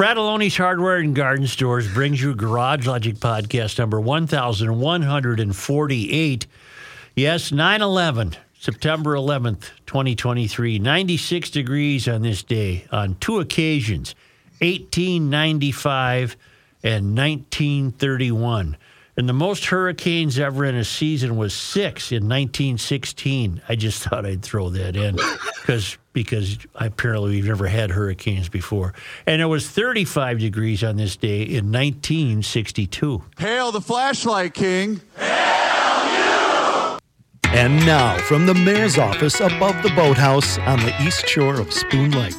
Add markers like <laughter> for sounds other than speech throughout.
Bradaloni's Hardware and Garden Stores brings you Garage Logic Podcast number 1148. Yes, 9 11, September 11th, 2023. 96 degrees on this day on two occasions 1895 and 1931. And the most hurricanes ever in a season was six in 1916. I just <laughs> thought I'd throw that in because because apparently we've never had hurricanes before. And it was 35 degrees on this day in 1962. Hail the flashlight king. And now, from the mayor's office above the boathouse on the east shore of Spoon Lake,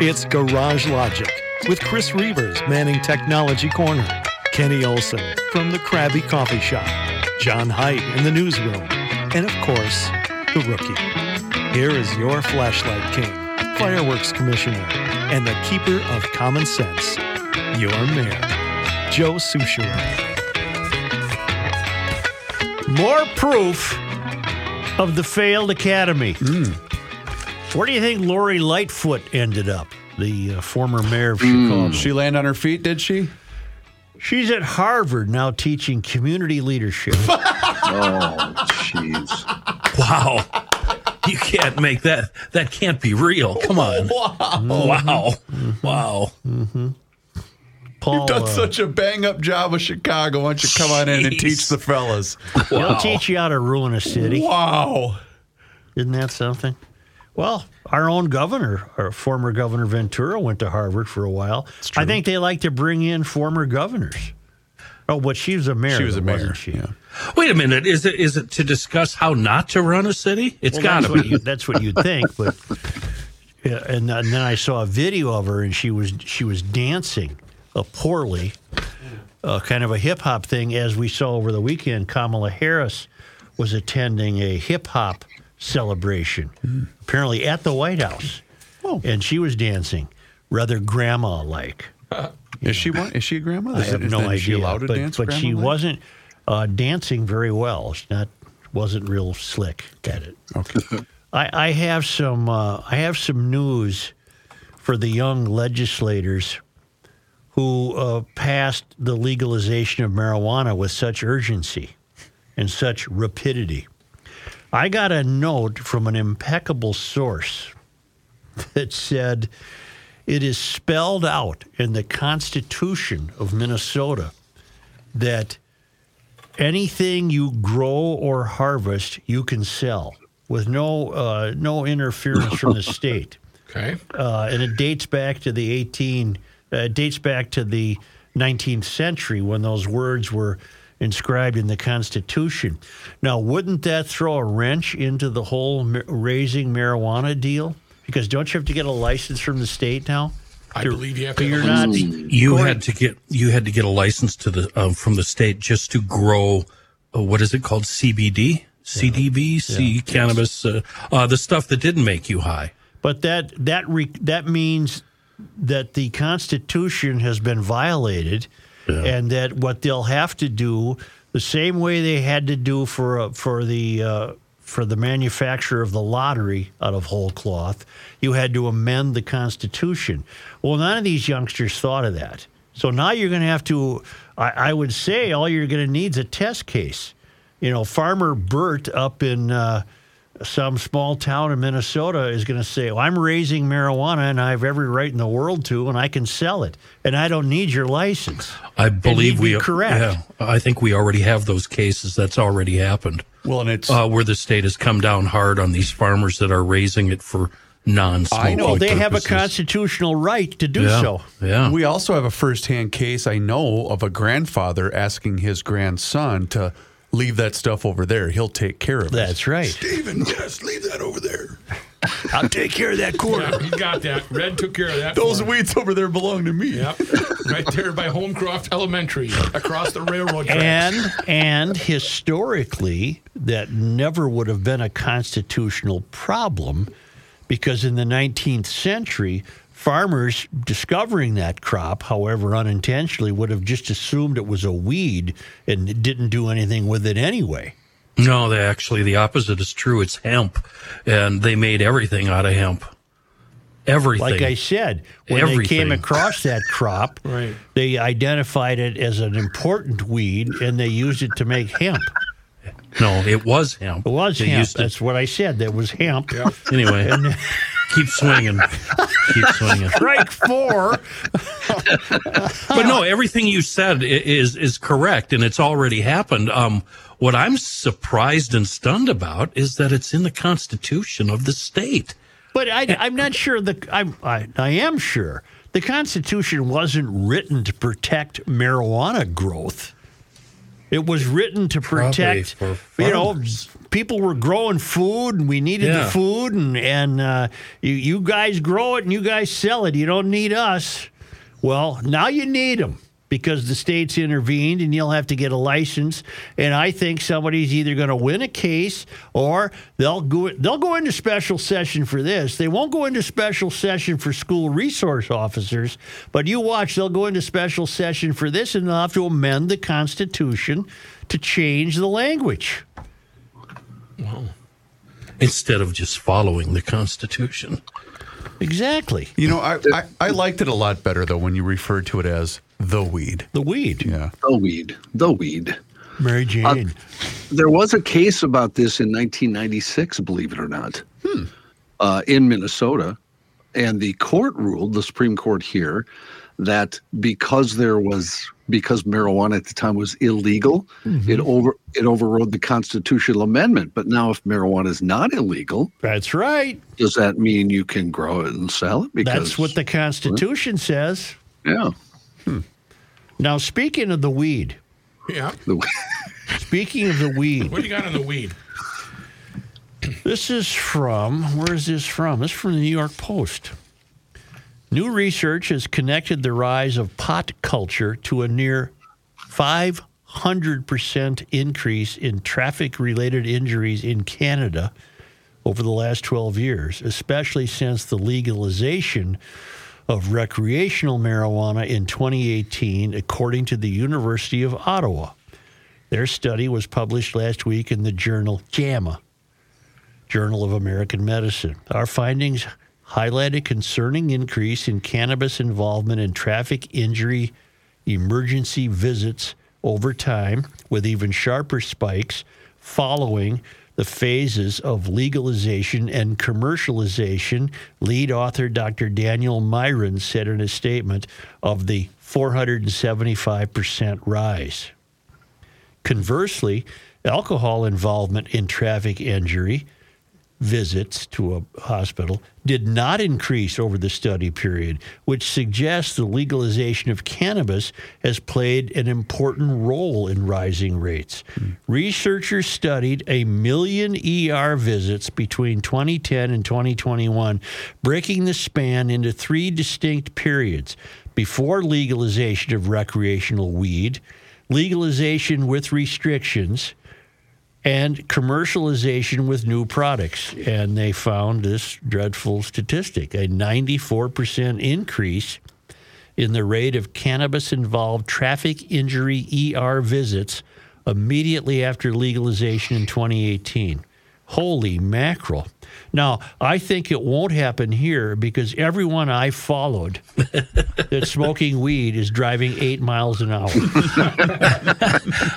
it's Garage Logic with Chris Reavers manning Technology Corner, Kenny Olson from the Krabby Coffee Shop, John Heidt in the newsroom, and of course, the rookie. Here is your flashlight king, fireworks commissioner, and the keeper of common sense, your mayor, Joe Soucheray. More proof of the failed academy. Where do you think Lori Lightfoot ended up? The uh, former mayor of Chicago. She landed on her feet, did she? She's at Harvard now teaching community leadership. <laughs> Oh, jeez. Wow. You can't make that. That can't be real. Come on. <laughs> Wow. Wow. Paul, You've done uh, such a bang up job of Chicago. Why don't you come on in and teach the fellas? he'll teach you how to ruin a city. Wow. Isn't that something? Well, our own governor, our former governor Ventura, went to Harvard for a while. I think they like to bring in former governors. Oh, but she was a mayor. She was a though, mayor. wasn't she? Yeah. Wait a minute. Is it is it to discuss how not to run a city? It's Well, got that's to what be. you, that's what you'd think, but yeah, and, then- and then I saw a video of her, and she was she was dancing uh, poorly, uh, kind of a hip hop thing, as we saw over the weekend. Kamala Harris was attending a hip hop celebration, apparently at the White House, Oh. and she was dancing rather grandma like. Is she one? Is she a grandma? I have is no idea, she allowed to but, dance? but she wasn't uh, dancing very well. She not wasn't real slick at it. Okay. <laughs> I, I have some uh, I have some news for the young legislators who uh, passed the legalization of marijuana with such urgency and such rapidity. I got a note from an impeccable source that said it is spelled out in the Constitution of Minnesota that anything you grow or harvest you can sell with no uh, no interference from the <laughs> state. Okay. Uh, and it dates back to the 18 uh, it dates back to the 19th century when those words were inscribed in the Constitution. Now, wouldn't that throw a wrench into the whole ma- raising marijuana deal? Because don't you have to get a license from the state now? I To- believe you have to. You're not. You Corey- had to get you had to get a license to the uh, from the state just to grow. Uh, what is it called? CBD, CDB, C cannabis, uh, uh, the stuff that didn't make you high. But that that re, that means that the Constitution has been violated, and that what they'll have to do, the same way they had to do for uh, for the uh, for the manufacture of the lottery out of whole cloth, you had to amend the Constitution. Well, none of these youngsters thought of that. So now you're going to have to. I, I would say all you're going to need is a test case. You know, Farmer Bert up in. Uh, some small town in Minnesota is going to say, well, I'm raising marijuana and I have every right in the world to, and I can sell it, and I don't need your license. I believe we be correct. Yeah, I think we already have those cases. That's already happened. Well, and it's Uh, where the state has come down hard on these farmers that are raising it for non-smoking I know. Well, they have a constitutional right to do yeah, so. Yeah. We also have a first-hand case I know of a grandfather asking his grandson to leave that stuff over there. He'll take care of it. That's right. Steven, yes, leave that over there. <laughs> I'll take care of that quarter. Yeah, he got that. Red took care of that. Those for weeds over there belong to me. Yep. right there by Homecroft Elementary, across the railroad tracks. And and historically, that never would have been a constitutional problem, because in the 19th century, farmers discovering that crop, however unintentionally, would have just assumed it was a weed and didn't do anything with it anyway. No, they actually the opposite is true. It's hemp, and they made everything out of hemp. Everything. Like I said, when they came across that crop, <laughs> Right. they identified it as an important weed and they used it to make hemp. no, it was hemp. It was They hemp. to- That's what I said. That was hemp. Yeah. anyway, <laughs> keep swinging. Keep swinging. Strike four. But no, everything you said is is correct, and it's already happened. Um, what I'm surprised and stunned about is that it's in the Constitution of the state. But I, I'm not sure. The I'm, I, I am sure the Constitution wasn't written to protect marijuana growth. It was written to protect, for you know, farmers. People were growing food and we needed Yeah. the food and and uh, you, you guys grow it and you guys sell it. You don't need us. Well, now you need them because the states intervened and you'll have to get a license. And I think somebody's either going to win a case or they'll go they'll go into special session for this. They won't go into special session for school resource officers, but you watch they'll go into special session for this and they'll have to amend the Constitution to change the language. Instead of just following the Constitution. Exactly. You know, I, I, I liked it a lot better though when you referred to it as the weed. The weed. Yeah. The weed. The weed. Mary Jane. There was a case about this in 1996, believe it or not, uh, in Minnesota. And the court ruled, the Supreme Court here, that because there was because marijuana at the time was illegal, mm-hmm. it over it overrode the constitutional amendment. But now, if marijuana is not illegal, That's right. does that mean you can grow it and sell it? Because That's what the Constitution says. yeah. Hmm. Now, speaking of the weed, Yeah. <laughs> The, speaking of the weed, What do you got on the weed? this is from, where is this from? This is from the New York Post. New research has connected the rise of pot culture to a near 500% increase in traffic related injuries in Canada over the last 12 years, especially since the legalization of recreational marijuana in 2018, according to the University of Ottawa. Their study was published last week in the journal JAMA, Journal of American Medicine. Our findings highlight a concerning increase in cannabis involvement in traffic injury emergency visits over time, with even sharper spikes following the phases of legalization and commercialization, lead author Dr. Daniel Myran said in a statement of the 475% rise. Conversely, alcohol involvement in traffic injury visits to a hospital did not increase over the study period, which suggests the legalization of cannabis has played an important role in rising rates. Researchers studied a million ER visits between 2010 and 2021, breaking the span into three distinct periods before legalization of recreational weed, legalization with restrictions, and commercialization with new products. And they found this dreadful statistic a 94% increase in the rate of cannabis involved traffic injury ER visits immediately after legalization in 2018. Holy mackerel. Now, I think it won't happen here because everyone I followed <laughs> that's smoking weed is driving eight miles an hour. <laughs>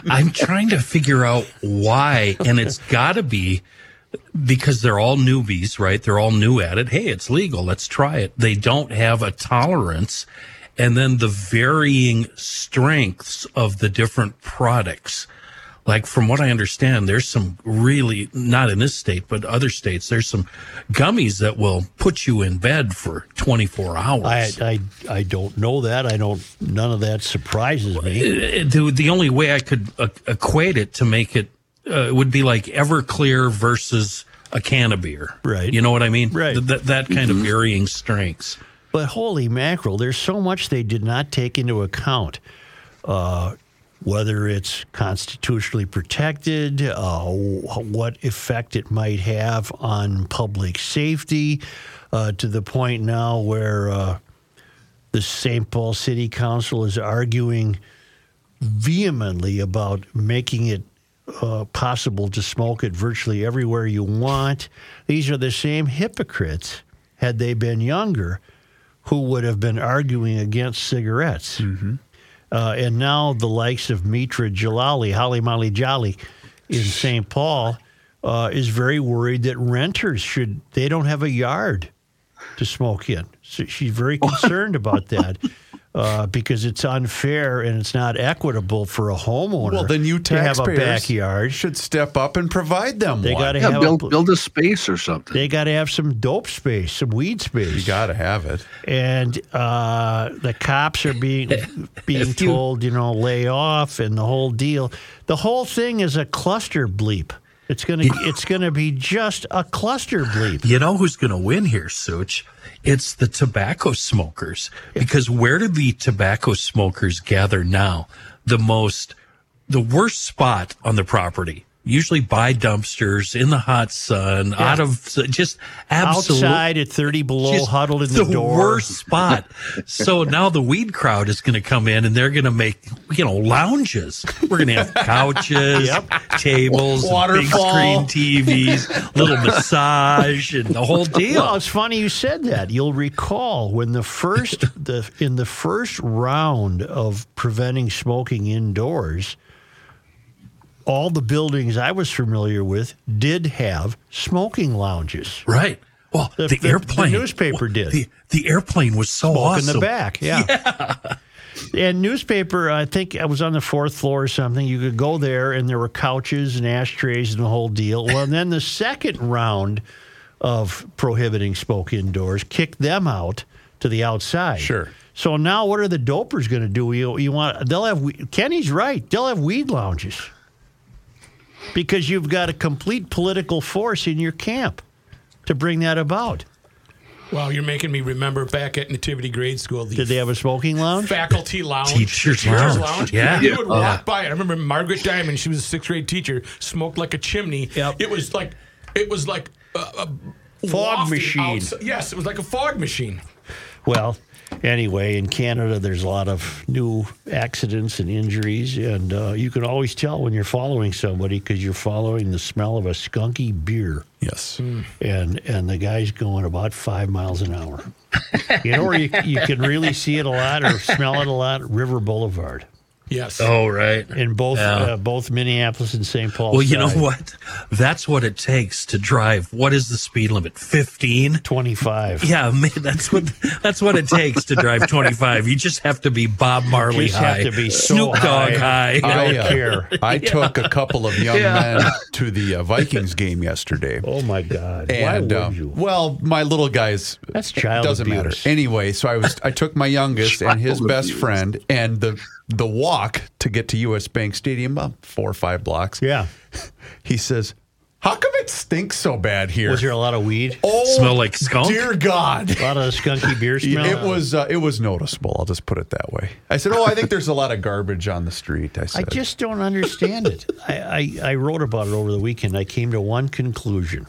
I'm trying to figure out why, and it's got to be because they're all newbies, right? They're all new at it. Hey, it's legal. Let's try it. They don't have a tolerance. And then the varying strengths of the different products. Like from what I understand, there's some really not in this state, but other states. There's some gummies that will put you in bed for 24 hours. I, I I don't know that. I don't. None of that surprises me. Uh, the, the only way I could uh, equate it to make it uh, would be like Everclear versus a can of beer. Right. You know what I mean? Right. Th- that that kind of varying strengths. But holy mackerel, there's so much they did not take into account. Uh, whether it's constitutionally protected, uh, what effect it might have on public safety, uh, to the point now where uh, the St. Paul City Council is arguing vehemently about making it uh, possible to smoke it virtually everywhere you want. These are the same hypocrites had they been younger, who would have been arguing against cigarettes. Uh, and now the likes of Mitra Jalali, Holly Molly Jolly in St. Paul, uh, is very worried that renters should, they don't have a yard to smoke in. So she's very <laughs> concerned about that. Uh, because it's unfair and it's not equitable for a homeowner Well, then you to have a taxpayers backyard. should step up and provide them They got to Yeah, have build a, build a space or something. they got to have some dope space, some weed space. You got to have it. and uh, the cops are <laughs> being being If you- told, you know, lay off, and the whole deal. The whole thing is a cluster bleep. It's gonna it's gonna be just a cluster bleep. You know who's going to win here, Such? It's the tobacco smokers. Because where do the tobacco smokers gather now? The most, the worst spot on the property. Usually by dumpsters in the hot sun, out of just absolutely Outside at thirty below, huddled in the, door. worst <laughs> spot. so now the weed crowd is going to come in and they're going to make you know lounges. We're going to have couches, tables, big Waterfall. screen TVs, little massage, and the whole deal. Well, it's funny you said that. You'll recall when the first the in the first round of preventing smoking indoors, all the buildings I was familiar with did have smoking lounges. right. Well, The- the, the- the airplane newspaper did. The, the airplane was so Smoke awesome. in the back, yeah. And newspaper, I think I was on the fourth floor or something. You could go there, and there were couches and ashtrays and the whole deal. Well, and then the second round of prohibiting smoke indoors kicked them out to the outside. Sure. So now, what are the dopers going to do? You, you want? They'll have. Kenny's right. They'll have weed lounges because you've got a complete political force in your camp to bring that about. Wow, you're making me remember back at Nativity Grade School. The Did they have a smoking lounge? faculty lounge, Teacher's lounge. Yeah. You would walk Yeah. by it. I remember Margaret Diamond. She was a sixth grade teacher. Smoked like a chimney. Yep. It was like, it was like a, a Fog machine. outside- Yes, it was like a fog machine. Well, anyway, in Canada, there's a lot of new accidents and injuries, and uh, you can always tell when you're following somebody because you're following the smell of a skunky beer, Yes. and and the guy's going about five miles an hour. you know where you, you can really see it a lot or smell it a lot? River Boulevard Yes. Oh, right. in both Yeah. uh, both Minneapolis and St. Paul. Well, you know what? That's what it takes to drive. What is the speed limit? 15? Twenty-five. Yeah, man, that's what that's what it takes to drive 25. You just have to be Bob Marley Just high, have to be so Snoop Dogg high. high. I don't care. <laughs> I took a couple of young men to the uh, Vikings game yesterday. Oh my God! And Why uh, you? well, my little guys That's child doesn't abuse. matter. Anyway, so I was I took my youngest <laughs> and his Child best friend and the the walk to get to US Bank Stadium about four or five blocks. Yeah. He says, How come it stinks so bad here? Was there a lot of weed? oh, Smell like skunk? Dear God. A lot of skunky beer <laughs> smell. It was uh, it was noticeable. I'll just put it that way. I said, "Oh, I think there's a lot of garbage on the street." I said, I just don't understand it. I, I, I wrote about it over the weekend. I came to one conclusion.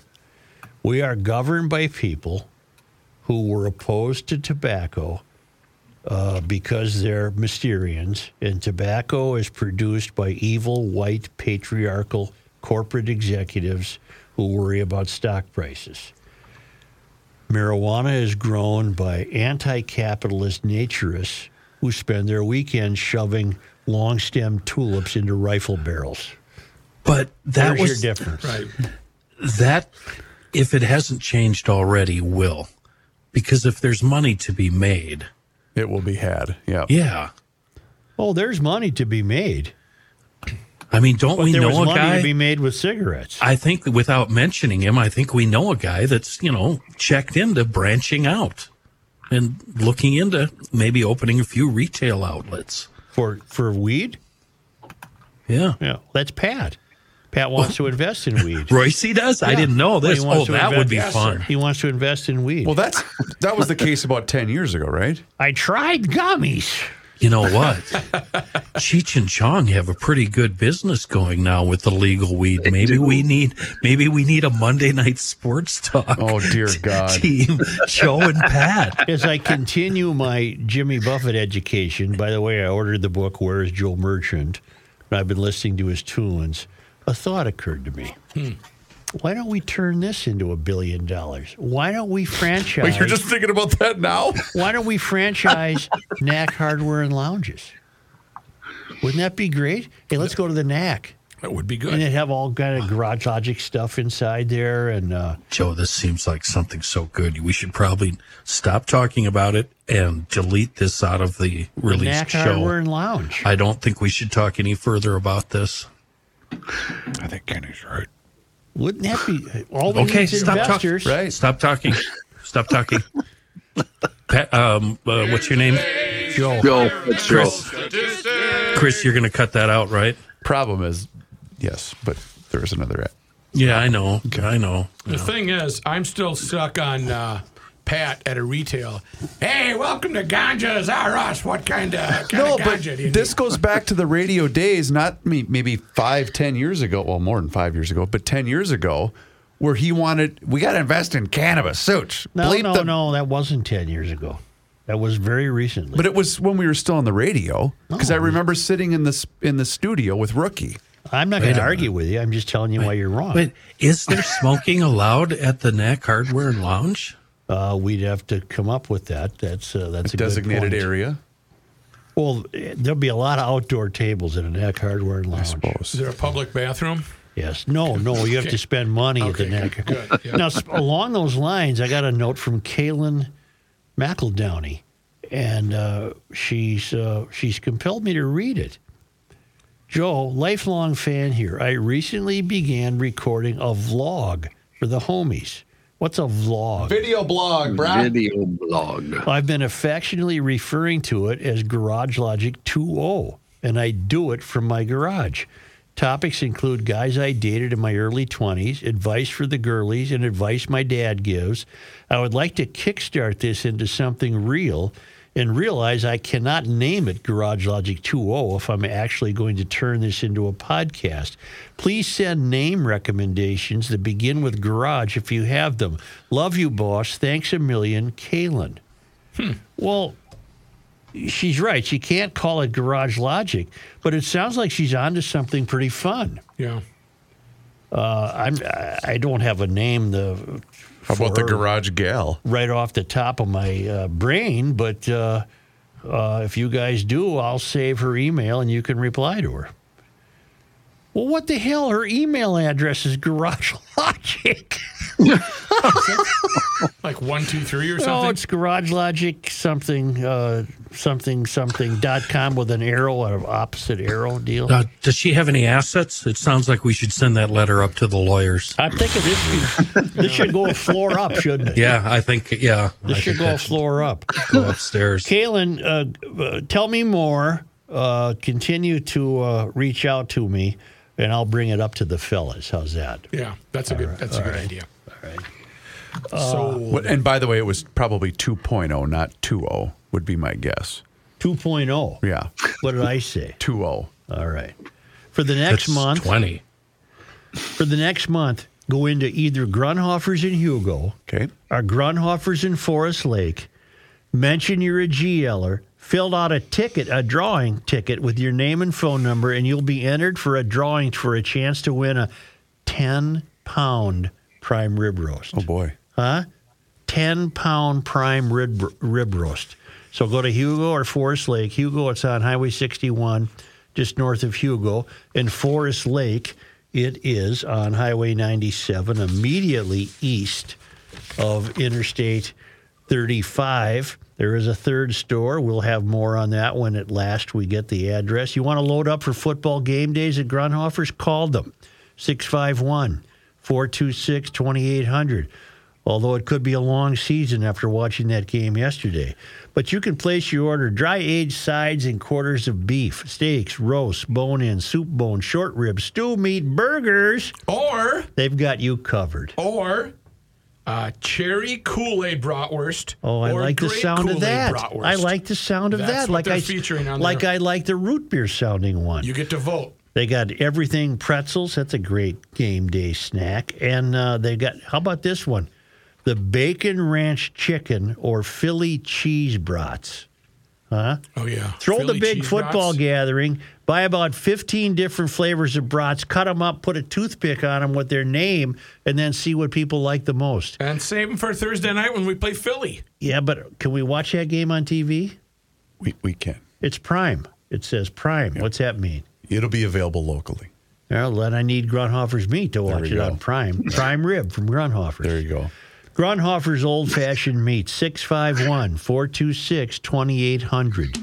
We are governed by people who were opposed to tobacco uh, because they're Mysterians, and tobacco is produced by evil, white, patriarchal corporate executives who worry about stock prices. Marijuana is grown by anti capitalist naturists who spend their weekends shoving long stemmed tulips into rifle barrels. But that There's was your difference. Right. that if it hasn't changed already will. Because if there's money to be made, "It will be had." Yeah. yeah. Oh, there's money to be made. I mean, don't But we there was know a money guy? to be made with cigarettes. I think without mentioning him, I think we know a guy that's, you know, checked into branching out and looking into maybe opening a few retail outlets. for for weed? Yeah. Yeah. That's Pat. Pat wants to invest in weed. <laughs> Royce does? I didn't know this. he wants Oh, to that would be invest- fun. He wants to invest in weed. Well, that's that was the case about ten years ago, right? <laughs> I tried gummies. You know what? <laughs> Cheech and Chong have a pretty good business going now with the legal weed. Maybe we need maybe we need a Monday night sports talk. Oh dear God! Team Joe and Pat. As I continue my Jimmy Buffett education, by the way, I ordered the book Where is Joe Merchant? And I've been listening to his tunes. A thought occurred to me. why don't we turn this into a billion dollars? Why don't we franchise? <laughs> Wait, you're just thinking about that now? <laughs> why don't we franchise Knack Hardware and Lounges? Wouldn't that be great? Hey, let's go to the Knack. That would be good. And they'd have all kind of Garage Logic stuff inside there. And uh, Joe, this seems like something so good. We should probably stop talking about it and delete this out of the the released Knack Hardware show. and Lounge. I don't think we should talk any further about this. I think Kenny's right. Wouldn't that be all the Okay, stop investors? talking. Right. Stop talking. Stop talking. <laughs> Pat, um, uh, what's your name? Joe. Joe, it's Joe. Chris. Chris, you're going to cut that out, right? Problem is, yes, but there is another ad. Yeah, I know. I know. The thing is, I'm still stuck on uh, Pat at a retail. Hey, welcome to Ganja's R Us. What kind of kind No, of but do you this need? goes back to the radio days, not maybe five, ten years ago. Well, more than five years ago, but ten years ago, where he wanted we got to invest in cannabis. Such No, Bleep no, the- no. That wasn't 10 years ago. That was very recently. But it was when we were still on the radio because I No. remember sitting in this in the studio with Rookie. I'm not going to argue with you. I'm just telling you why you're wrong. Wait, is there smoking allowed at the Knack Hardware and Lounge? Uh, we'd have to come up with that. That's uh, that's a good designated point. area. Well, there'll be a lot of outdoor tables at a Neck Hardware and I suppose. Is there a public bathroom? Yes. No, no. You have to spend money Okay, at the Neck. good, good, yeah. Now, s- along those lines, I got a note from Kaylin McEldowney, and uh, she's uh, she's compelled me to read it. Joe, lifelong fan here. I recently began recording a vlog for the homies. What's a vlog? Video blog, Brad Video blog. I've been affectionately referring to it as Garage Logic 2.0, and I do it from my garage. Topics include guys I dated in my early 20s, advice for the girlies, and advice my dad gives. I would like to kickstart this into something real and realize I cannot name it Garage Logic 2.0 if I'm actually going to turn this into a podcast. Please send name recommendations that begin with garage if you have them. Love you, boss. Thanks a million, Kaylin. Well, she's right. She can't call it Garage Logic, but it sounds like she's onto something pretty fun. Yeah. Uh, I'm. I don't have a name the How about the garage gal? right off the top of my uh, brain, but uh, uh, if you guys do, I'll save her email and you can reply to her. Well, what the hell? Her email address is Garage <laughs> Logic. <laughs> Like one, two, three or No, something? it's Garage Logic something uh, something something dot com with an arrow, an opposite arrow deal. Uh, does she have any assets? It sounds like we should send that letter up to the lawyers. I'm thinking this should, this should go a floor up, shouldn't it? Yeah, I think, yeah. This I should go a floor up. go upstairs. Kaylin, uh, uh, tell me more. Uh, continue to uh, reach out to me, and I'll bring it up to the fellas. How's that? yeah, that's a good. That's a good idea. All right. So uh, What- And by the way, it was probably 2.0, not 2.0, would be my guess. 2.0. Yeah, What did I say? <laughs> 2.0. All right. For the next That's month, 20. for the next month, go into either Grunhofer's in Hugo Okay. or Grunhofer's in Forest Lake. Mention you're a GLer. Filled out a ticket, a drawing ticket with your name and phone number, and you'll be entered for a drawing for a chance to win a 10 pound prime rib roast. Oh, boy. Huh? 10 pound prime rib, rib roast. So go to Hugo or Forest Lake. Hugo, it's on Highway 61, just north of Hugo. And Forest Lake, it is on Highway 97, immediately east of Interstate 35. There is a third store. We'll have more on that when at last we get the address. You want to load up for football game days at Grunhofer's? Call them 651 426 2800. Although it could be a long season after watching that game yesterday. But you can place your order dry aged sides and quarters of beef, steaks, roasts, bone in, soup bone, short ribs, stew meat, burgers. or They've got you covered. or uh, cherry Kool Aid bratwurst. Oh, I like the sound of Kool-Aid that. bratwurst. I like the sound of That's that. like I featuring on like there. I like the root beer sounding one. You get to vote. they got everything pretzels. That's a great game day snack. And uh, they got how about this one? The bacon ranch chicken or Philly cheese brats. Huh? Oh yeah. Throw Philly the big football brats. gathering, buy about 15 different flavors of brats, cut them up, put a toothpick on them with their name, and then see what people like the most. and save them for Thursday night when we play Philly. Yeah, but can we watch that game on TV? We, we can. It's Prime. It says Prime. What's that mean? It'll be available locally. Well, then I need Grunhofer's meat to watch it go. on Prime. <laughs> Prime rib from Grunhofer's. There you go. Grunhofer's Old Fashioned Meat, 651 426 2800.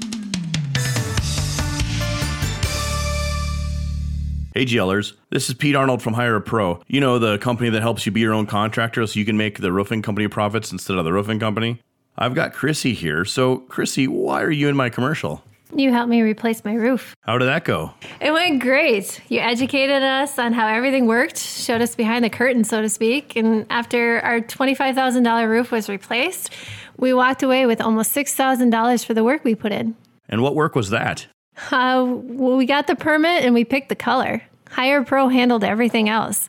Hey GLers, this is Pete Arnold from Hire a Pro. You know, the company that helps you be your own contractor so you can make the roofing company profits instead of the roofing company? I've got Chrissy here. So, Chrissy, why are you in my commercial? You helped me replace my roof. How did that go? It went great. You educated us on how everything worked, showed us behind the curtain, so to speak. And after our $25,000 roof was replaced, we walked away with almost $6,000 for the work we put in. And what work was that? Uh, well, we got the permit and we picked the color. Hire Pro handled everything else.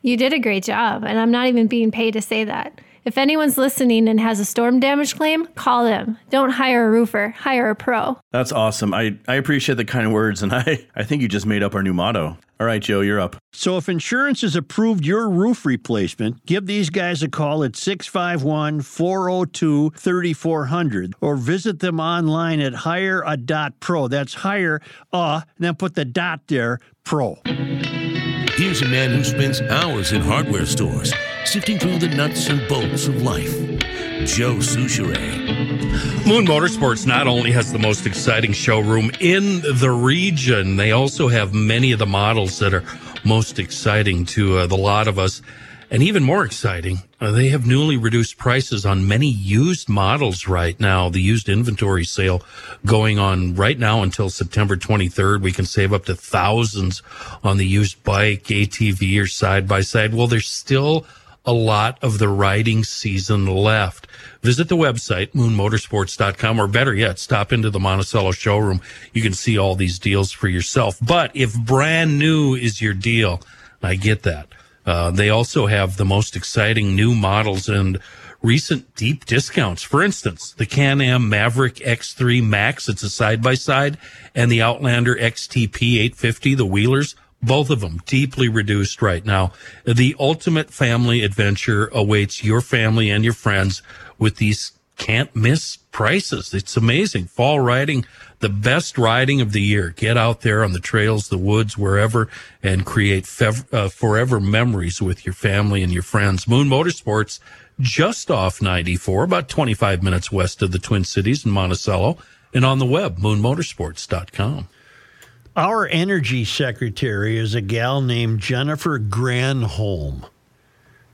You did a great job, and I'm not even being paid to say that. If anyone's listening and has a storm damage claim, call them. Don't hire a roofer, hire a pro. That's awesome. I, I appreciate the kind words, and <laughs> I, I think you just made up our new motto. All right, Joe, you're up. So if insurance has approved your roof replacement, give these guys a call at 651 402 3400 or visit them online at hire a dot pro. That's hire a, and then put the dot there, pro. Here's a man who spends hours in hardware stores, sifting through the nuts and bolts of life. Joe Soucheray. Moon Motorsports not only has the most exciting showroom in the region, they also have many of the models that are most exciting to uh, the lot of us. And even more exciting, uh, they have newly reduced prices on many used models right now. The used inventory sale going on right now until September 23rd. We can save up to thousands on the used bike, ATV, or side by side. Well, there's still a lot of the riding season left. Visit the website, moonmotorsports.com, or better yet, stop into the Monticello showroom. You can see all these deals for yourself. But if brand new is your deal, I get that. Uh, they also have the most exciting new models and recent deep discounts. For instance, the Can-Am Maverick X3 Max, it's a side by side, and the Outlander XTP 850, the wheelers, both of them deeply reduced right now. The ultimate family adventure awaits your family and your friends with these can't miss prices. It's amazing. Fall riding, the best riding of the year. Get out there on the trails, the woods, wherever, and create fev- uh, forever memories with your family and your friends. Moon Motorsports, just off 94, about 25 minutes west of the Twin Cities in Monticello, and on the web, moonmotorsports.com. Our energy secretary is a gal named Jennifer Granholm.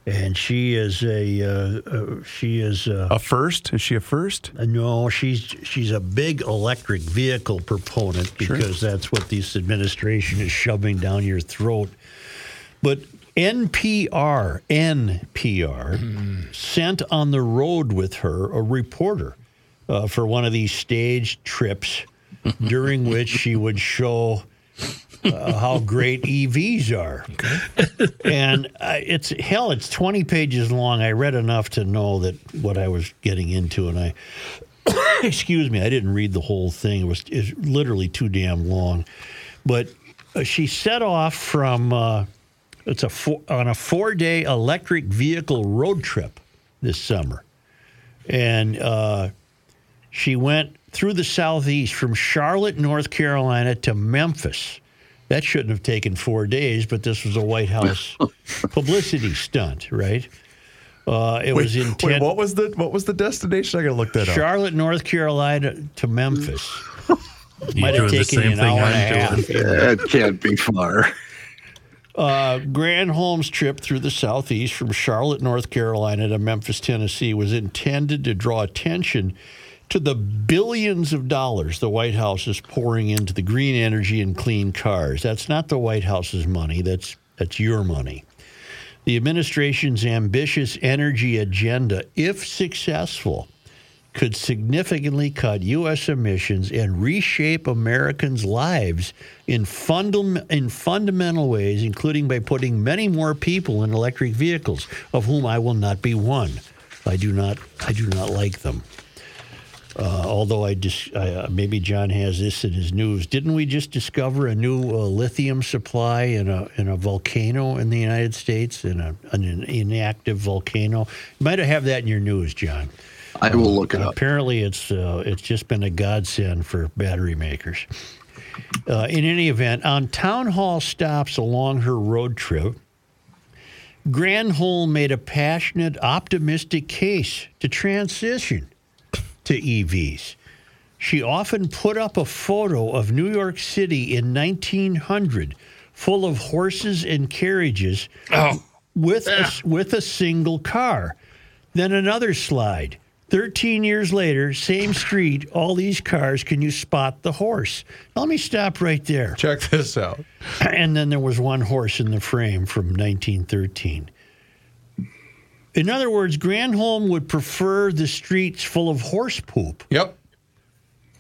And she is a uh, uh, she is uh, A first? Is she a first? no she's she's a big electric vehicle proponent because that's what this administration is shoving down your throat. But NPR NPR sent on the road with her a reporter uh, for one of these stage trips <laughs> during which she would show uh, how great EVs are. <laughs> and uh, it's hell, it's 20 pages long. I read enough to know that what I was getting into, and I, <coughs> excuse me, I didn't read the whole thing. It was it's literally too damn long. But uh, she set off from, uh, it's a four, on a four day electric vehicle road trip this summer. And uh, she went through the southeast from Charlotte, North Carolina to Memphis. That shouldn't have taken four days, but this was a White House <laughs> publicity stunt, right? Uh, it was wait, intent. what was the what was the destination? I gotta look that up. Charlotte, North Carolina to Memphis. You <laughs> Might have the taken same an thing hour I'm and a half. doing. That can't be far. Uh, Granholm's trip through the southeast from Charlotte, North Carolina to Memphis, Tennessee was intended to draw attention to the billions of dollars the White House is pouring into the green energy and clean cars. That's not the White House's money, that's that's your money. The administration's ambitious energy agenda, if successful, could significantly cut U.S. emissions and reshape Americans' lives in, fundam- in fundamental ways, including by putting many more people in electric vehicles, of whom I will not be one. I do not, I do not like them. Uh, although I just uh, maybe John has this in his news. Didn't we just discover a new uh, lithium supply in a in a volcano in the United States in a an inactive volcano? You might have that in your news, John. I will look it up. Apparently, it's uh, it's just been a godsend for battery makers. Uh, in any event, on town hall stops along her road trip, Granholm made a passionate, optimistic case to transition to EVs. She often put up a photo of New York City in 1900 full of horses and carriages oh. with, a, with a single car. Then another slide. 13 years later, same street, all these cars, can you spot the horse? Now, let me stop right there. Check this out. And then there was one horse in the frame from 1913. In other words, Granholm would prefer the streets full of horse poop Yep.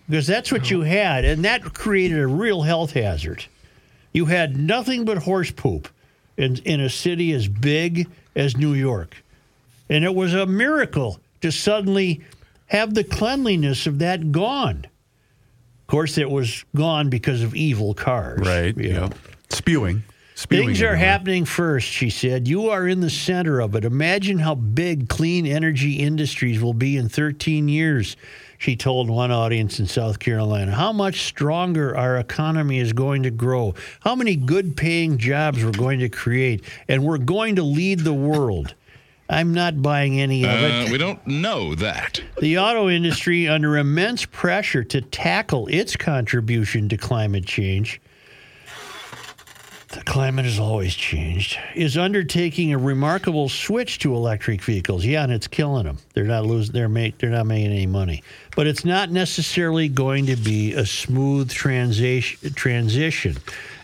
because that's what you had, and that created a real health hazard. You had nothing but horse poop in, in a city as big as New York. And it was a miracle to suddenly have the cleanliness of that gone. Of course, it was gone because of evil cars. Right. know. Spewing. Things are happening first, she said. You are in the center of it. Imagine how big clean energy industries will be in 13 years, she told one audience in South Carolina. How much stronger our economy is going to grow, how many good paying jobs we're going to create, and we're going to lead the world. I'm not buying any of it. Uh, we don't know that. The auto industry, under immense pressure to tackle its contribution to climate change, the climate has always changed, is undertaking a remarkable switch to electric vehicles. Yeah, and it's killing them. They're not losing. They're make. They're not making any money. But it's not necessarily going to be a smooth transition. Transition.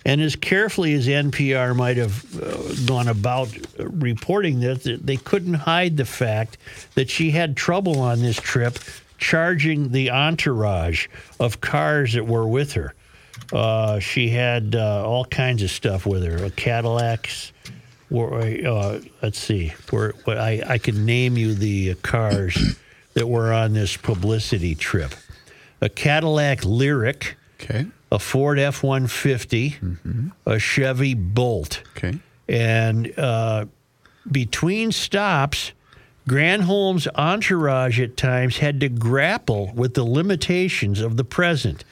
And as carefully as NPR might have uh, gone about uh, reporting this, they couldn't hide the fact that she had trouble on this trip charging the entourage of cars that were with her. Uh, she had uh, all kinds of stuff with her, uh, Cadillacs. Or, uh, let's see, where, what I, I can name you the cars that were on this publicity trip. A Cadillac Lyriq, Okay. a Ford F 150, a Chevy Bolt. Okay. And uh, between stops, Granholm's entourage at times had to grapple with the limitations of the present.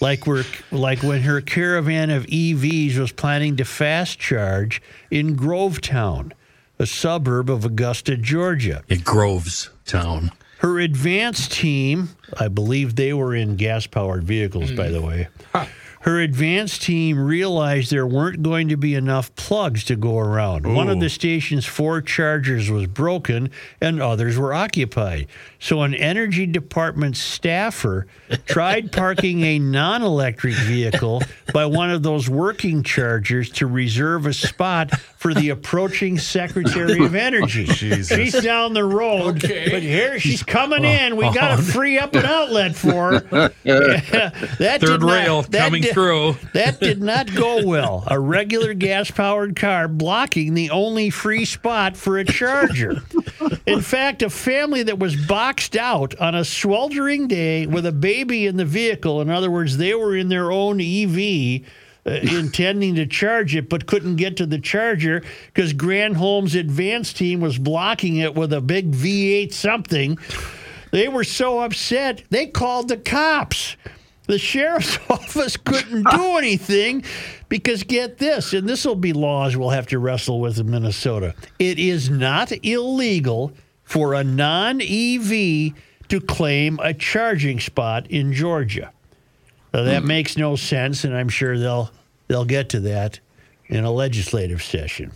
Like we're like when her caravan of EVs was planning to fast charge in Grovetown, a suburb of Augusta, Georgia. At Groves Town. Her advance team, I believe they were in gas powered vehicles, by the way. Hmm. Her advance team realized there weren't going to be enough plugs to go around. One of the station's four chargers was broken and others were occupied. So an energy department staffer <laughs> tried parking a non electric vehicle by one of those working chargers to reserve a spot for the approaching Secretary of Energy. <laughs> She's down the road, Okay. but here she's coming in. We got to free up an outlet for her. <laughs> that Third not- rail coming did- That did not go well. A regular gas powered car blocking the only free spot for a charger. In fact, a family that was boxed out on a sweltering day with a baby in the vehicle, in other words, they were in their own EV. Uh, intending to charge it, but couldn't get to the charger because Granholm's advance team was blocking it with a big V8 something. They were so upset, they called the cops. The sheriff's <laughs> office couldn't do <laughs> anything because get this, and this will be laws we'll have to wrestle with in Minnesota. It is not illegal for a non EV to claim a charging spot in Georgia. Now, that hmm. makes no sense, and I'm sure they'll they'll get to that in a legislative session.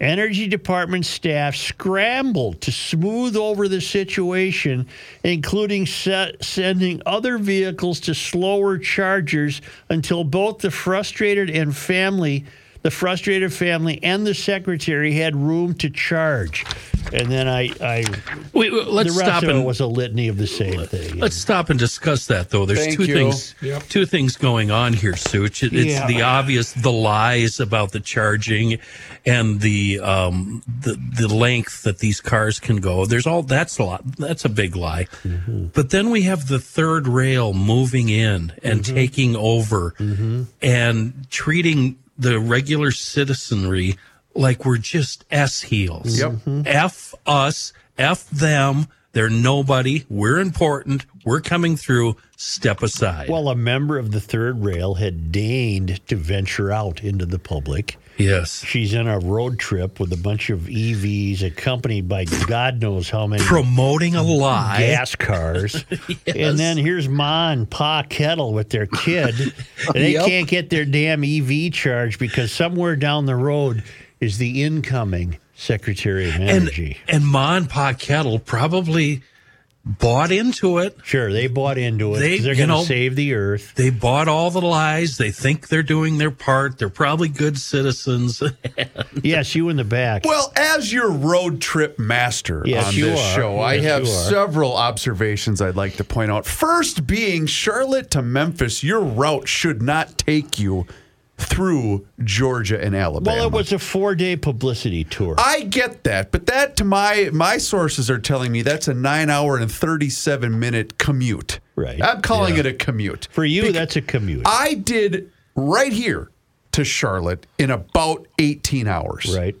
Energy Department staff scrambled to smooth over the situation, including se- sending other vehicles to slower chargers until both the frustrated and family the frustrated family and the secretary had room to charge. And then I, I Wait, wait, let's the rest stop of it was a litany of the same thing. let's stop and discuss that though. There's Thank two you. things, Yep. two things going on here, Such. It, it's Yeah. the obvious, the lies about the charging, and the um the the length that these cars can go. There's all that's a lot. That's a big lie. Mm-hmm. But then we have the third rail moving in and Mm-hmm. taking over and treating the regular citizenry like we're just S heels. Yep. Mm-hmm. F us, F them. They're nobody. We're important. We're coming through. Step aside. well, a member of the third rail had deigned to venture out into the public. Yes. She's in a road trip with a bunch of EVs, accompanied by God knows how many Promoting a lie. gas cars. <laughs> And then here's Ma and Pa Kettle with their kid. And <laughs> they Yep. can't get their damn EV charged because somewhere down the road is the incoming Secretary of And, Energy. and Ma and Pa Kettle probably bought into it. sure, they bought into it. They, they're going to save the earth. They bought all the lies. They think they're doing their part. They're probably good citizens. <laughs> Yes, you in the back. Well, as your road trip master Yes, on you this are. show, I have several observations I'd like to point out. First, being Charlotte to Memphis, your route should not take you through Georgia and Alabama. well, it was a four day publicity tour. I get that, but that to my my sources are telling me that's a nine hour and thirty seven minute commute. Right. I'm calling it a commute. For you, Bec- that's a commute. I did right here to Charlotte in about eighteen hours. right.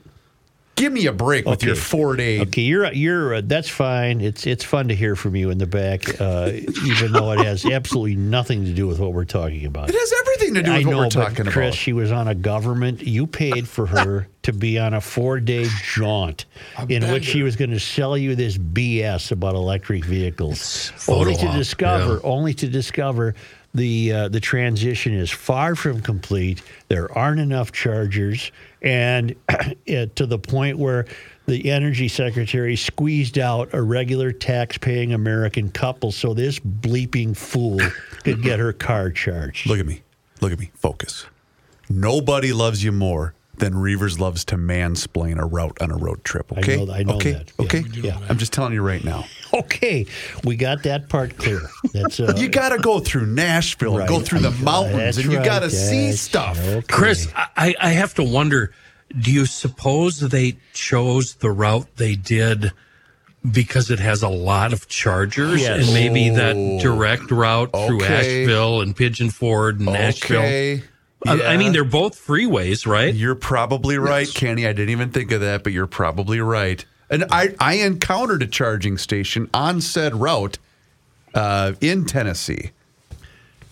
Give me a break with your four day. Okay, you're you're uh, that's fine. It's it's fun to hear from you in the back, uh, even though it has absolutely nothing to do with what we're talking about. It has everything to do with I what know, we're talking Chris, about. she was on a government. You paid for her <laughs> to be on a four-day jaunt in which she was going to sell you this BS about electric vehicles, only to discover, yeah. only to discover the uh, the transition is far from complete. There aren't enough chargers, and <clears throat> to the point where the energy secretary squeezed out a regular tax-paying American couple so this bleeping fool could get her car charged. Look at me. Look at me. Focus. Nobody loves you more than Reavers loves to mansplain a route on a road trip. I Okay. know- I know okay. that. Yeah. Okay. We do know I'm just telling you right now. <laughs> Okay, we got that part clear. That's uh, You got to go through Nashville, and go through the mountains, That's and you right, got to see that's- stuff. okay. Chris, I, I have to wonder do you suppose they chose the route they did because it has a lot of chargers Yes. and maybe that direct route through Okay. Asheville and Pigeon Forge and Nashville? Okay. I, I mean, they're both freeways, right? You're probably right, Kenny. I didn't even think of that, but you're probably right. And I, I encountered a charging station on said route uh, in Tennessee.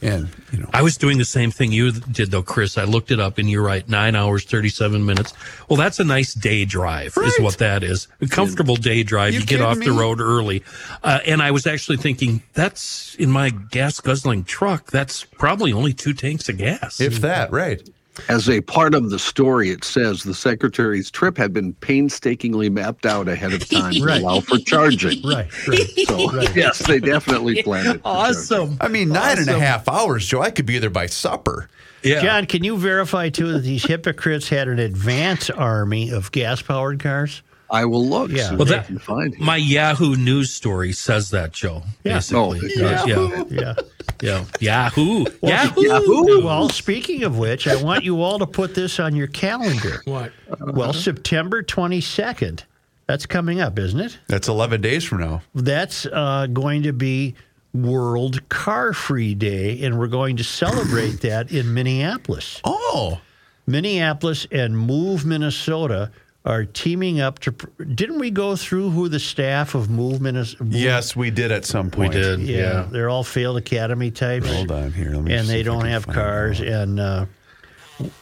And, you know, I was doing the same thing you did, though, Chris. I looked it up, and you're right. Nine hours, thirty-seven minutes. Well, that's a nice day drive, is what that is. A comfortable day drive. You You, get kidding off the road early, uh, and I was actually thinking that's in my gas guzzling truck. That's probably only two tanks of gas. if that, right. As a part of the story, it says the secretary's trip had been painstakingly mapped out ahead of time to <laughs> Right. allow for charging. right, right. So, yes, they definitely planned it. for charging. awesome. I mean, nine and a half hours, Joe. I could be there by supper. Yeah. John, can you verify too that these hypocrites had an advance army of gas-powered cars? I will look. Yeah. see Well, that- can find. My Yahoo News story says that, Joe. Yeah. Basically. Oh, yeah. Yeah. Yeah. Yeah. Yahoo. Yahoo. Yahoo! Well, speaking of which, I want you all to put this on your calendar. What? Well, September 22nd. That's coming up, isn't it? That's 11 days from now. That's uh, going to be World Car Free Day, and we're going to celebrate that in Minneapolis. Oh, Minneapolis and Move Minnesota are teaming up to. pr- Didn't we go through who the staff of Move Minnesota? yes, we did at some point. We did. Yeah, Yeah. they're all failed academy types. Hold on here. Let me and they don't have cars. out. And uh,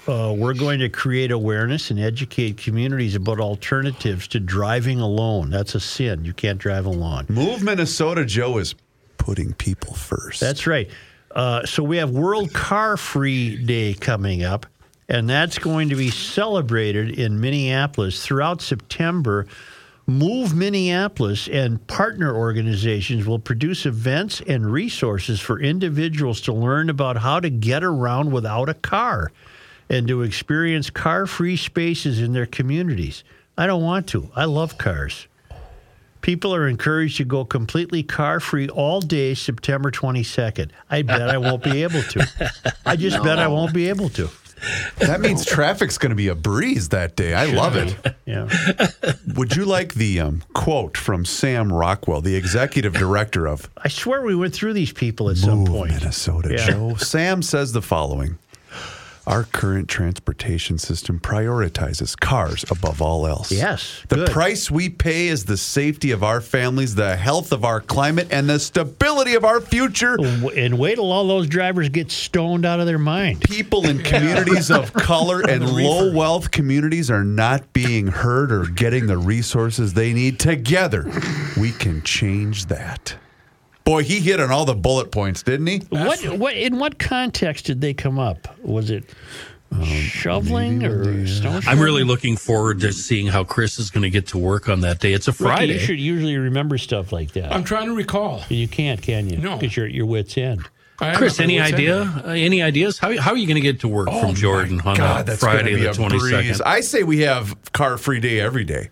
uh, we're going to create awareness and educate communities about alternatives to driving alone. That's a sin. You can't drive alone. Move Minnesota, Joe, is putting people first. That's right. Uh, so we have World Car Free Day coming up, and that's going to be celebrated in Minneapolis throughout September. Move Minneapolis and partner organizations will produce events and resources for individuals to learn about how to get around without a car. and to experience car free spaces in their communities. I don't want to. I love cars. People are encouraged to go completely car free all day September 22nd. I bet I won't be able to. I just <laughs> bet I won't be able to. That means <laughs> traffic's going to be a breeze that day. I love it. Yeah. Would you like the um, quote from Sam Rockwell, the executive director of I swear we went through these people at some point. Minnesota, Yeah. Joe? Sam says the following Our current transportation system prioritizes cars above all else. Yes, The good. price we pay is the safety of our families, the health of our climate, and the stability of our future. And wait till all those drivers get stoned out of their mind. People in <laughs> communities of <laughs> color and low wealth communities are not being heard or getting the resources they need. Together, we can change that. Boy, he hit on all the bullet points, didn't he? What, what in what context did they come up? Was it shoveling or stone I'm really looking forward to seeing how Chris is going to get to work on that day. It's a Ricky, Friday. You should usually remember stuff like that. I'm trying to recall. you can't, can you? No. because you're at your wits end. Chris, any idea? Uh, any ideas? How, how are you going to get to work Oh from Jordan on God, a that's Friday the a twenty breeze. I say we have car free day every day.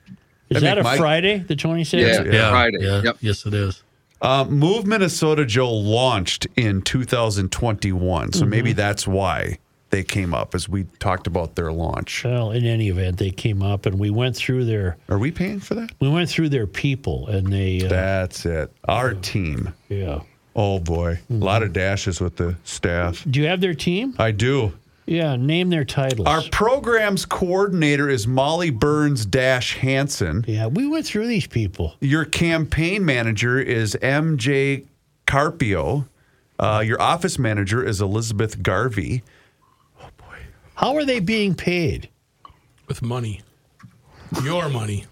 Is I that a my- Friday, the 26th? Yeah. Yeah, Friday. Yeah, Yep. yes, it is. Uh, Move Minnesota Joe launched in 2021, so Mm-hmm. maybe that's why they came up as we talked about their launch. Well, in any event, they came up and we went through their Are we paying for that? we went through their people and they uh, That's it. Our team. yeah. Oh boy, Mm-hmm. a lot of dashes with the staff. Do you have their team? I do. Yeah, name their titles. Our programs coordinator is Molly Burns Dash Hanson. yeah, we went through these people. Your campaign manager is MJ Carpio. Uh, your office manager is Elizabeth Garvey. Oh boy. How are they being paid? With money. Your money.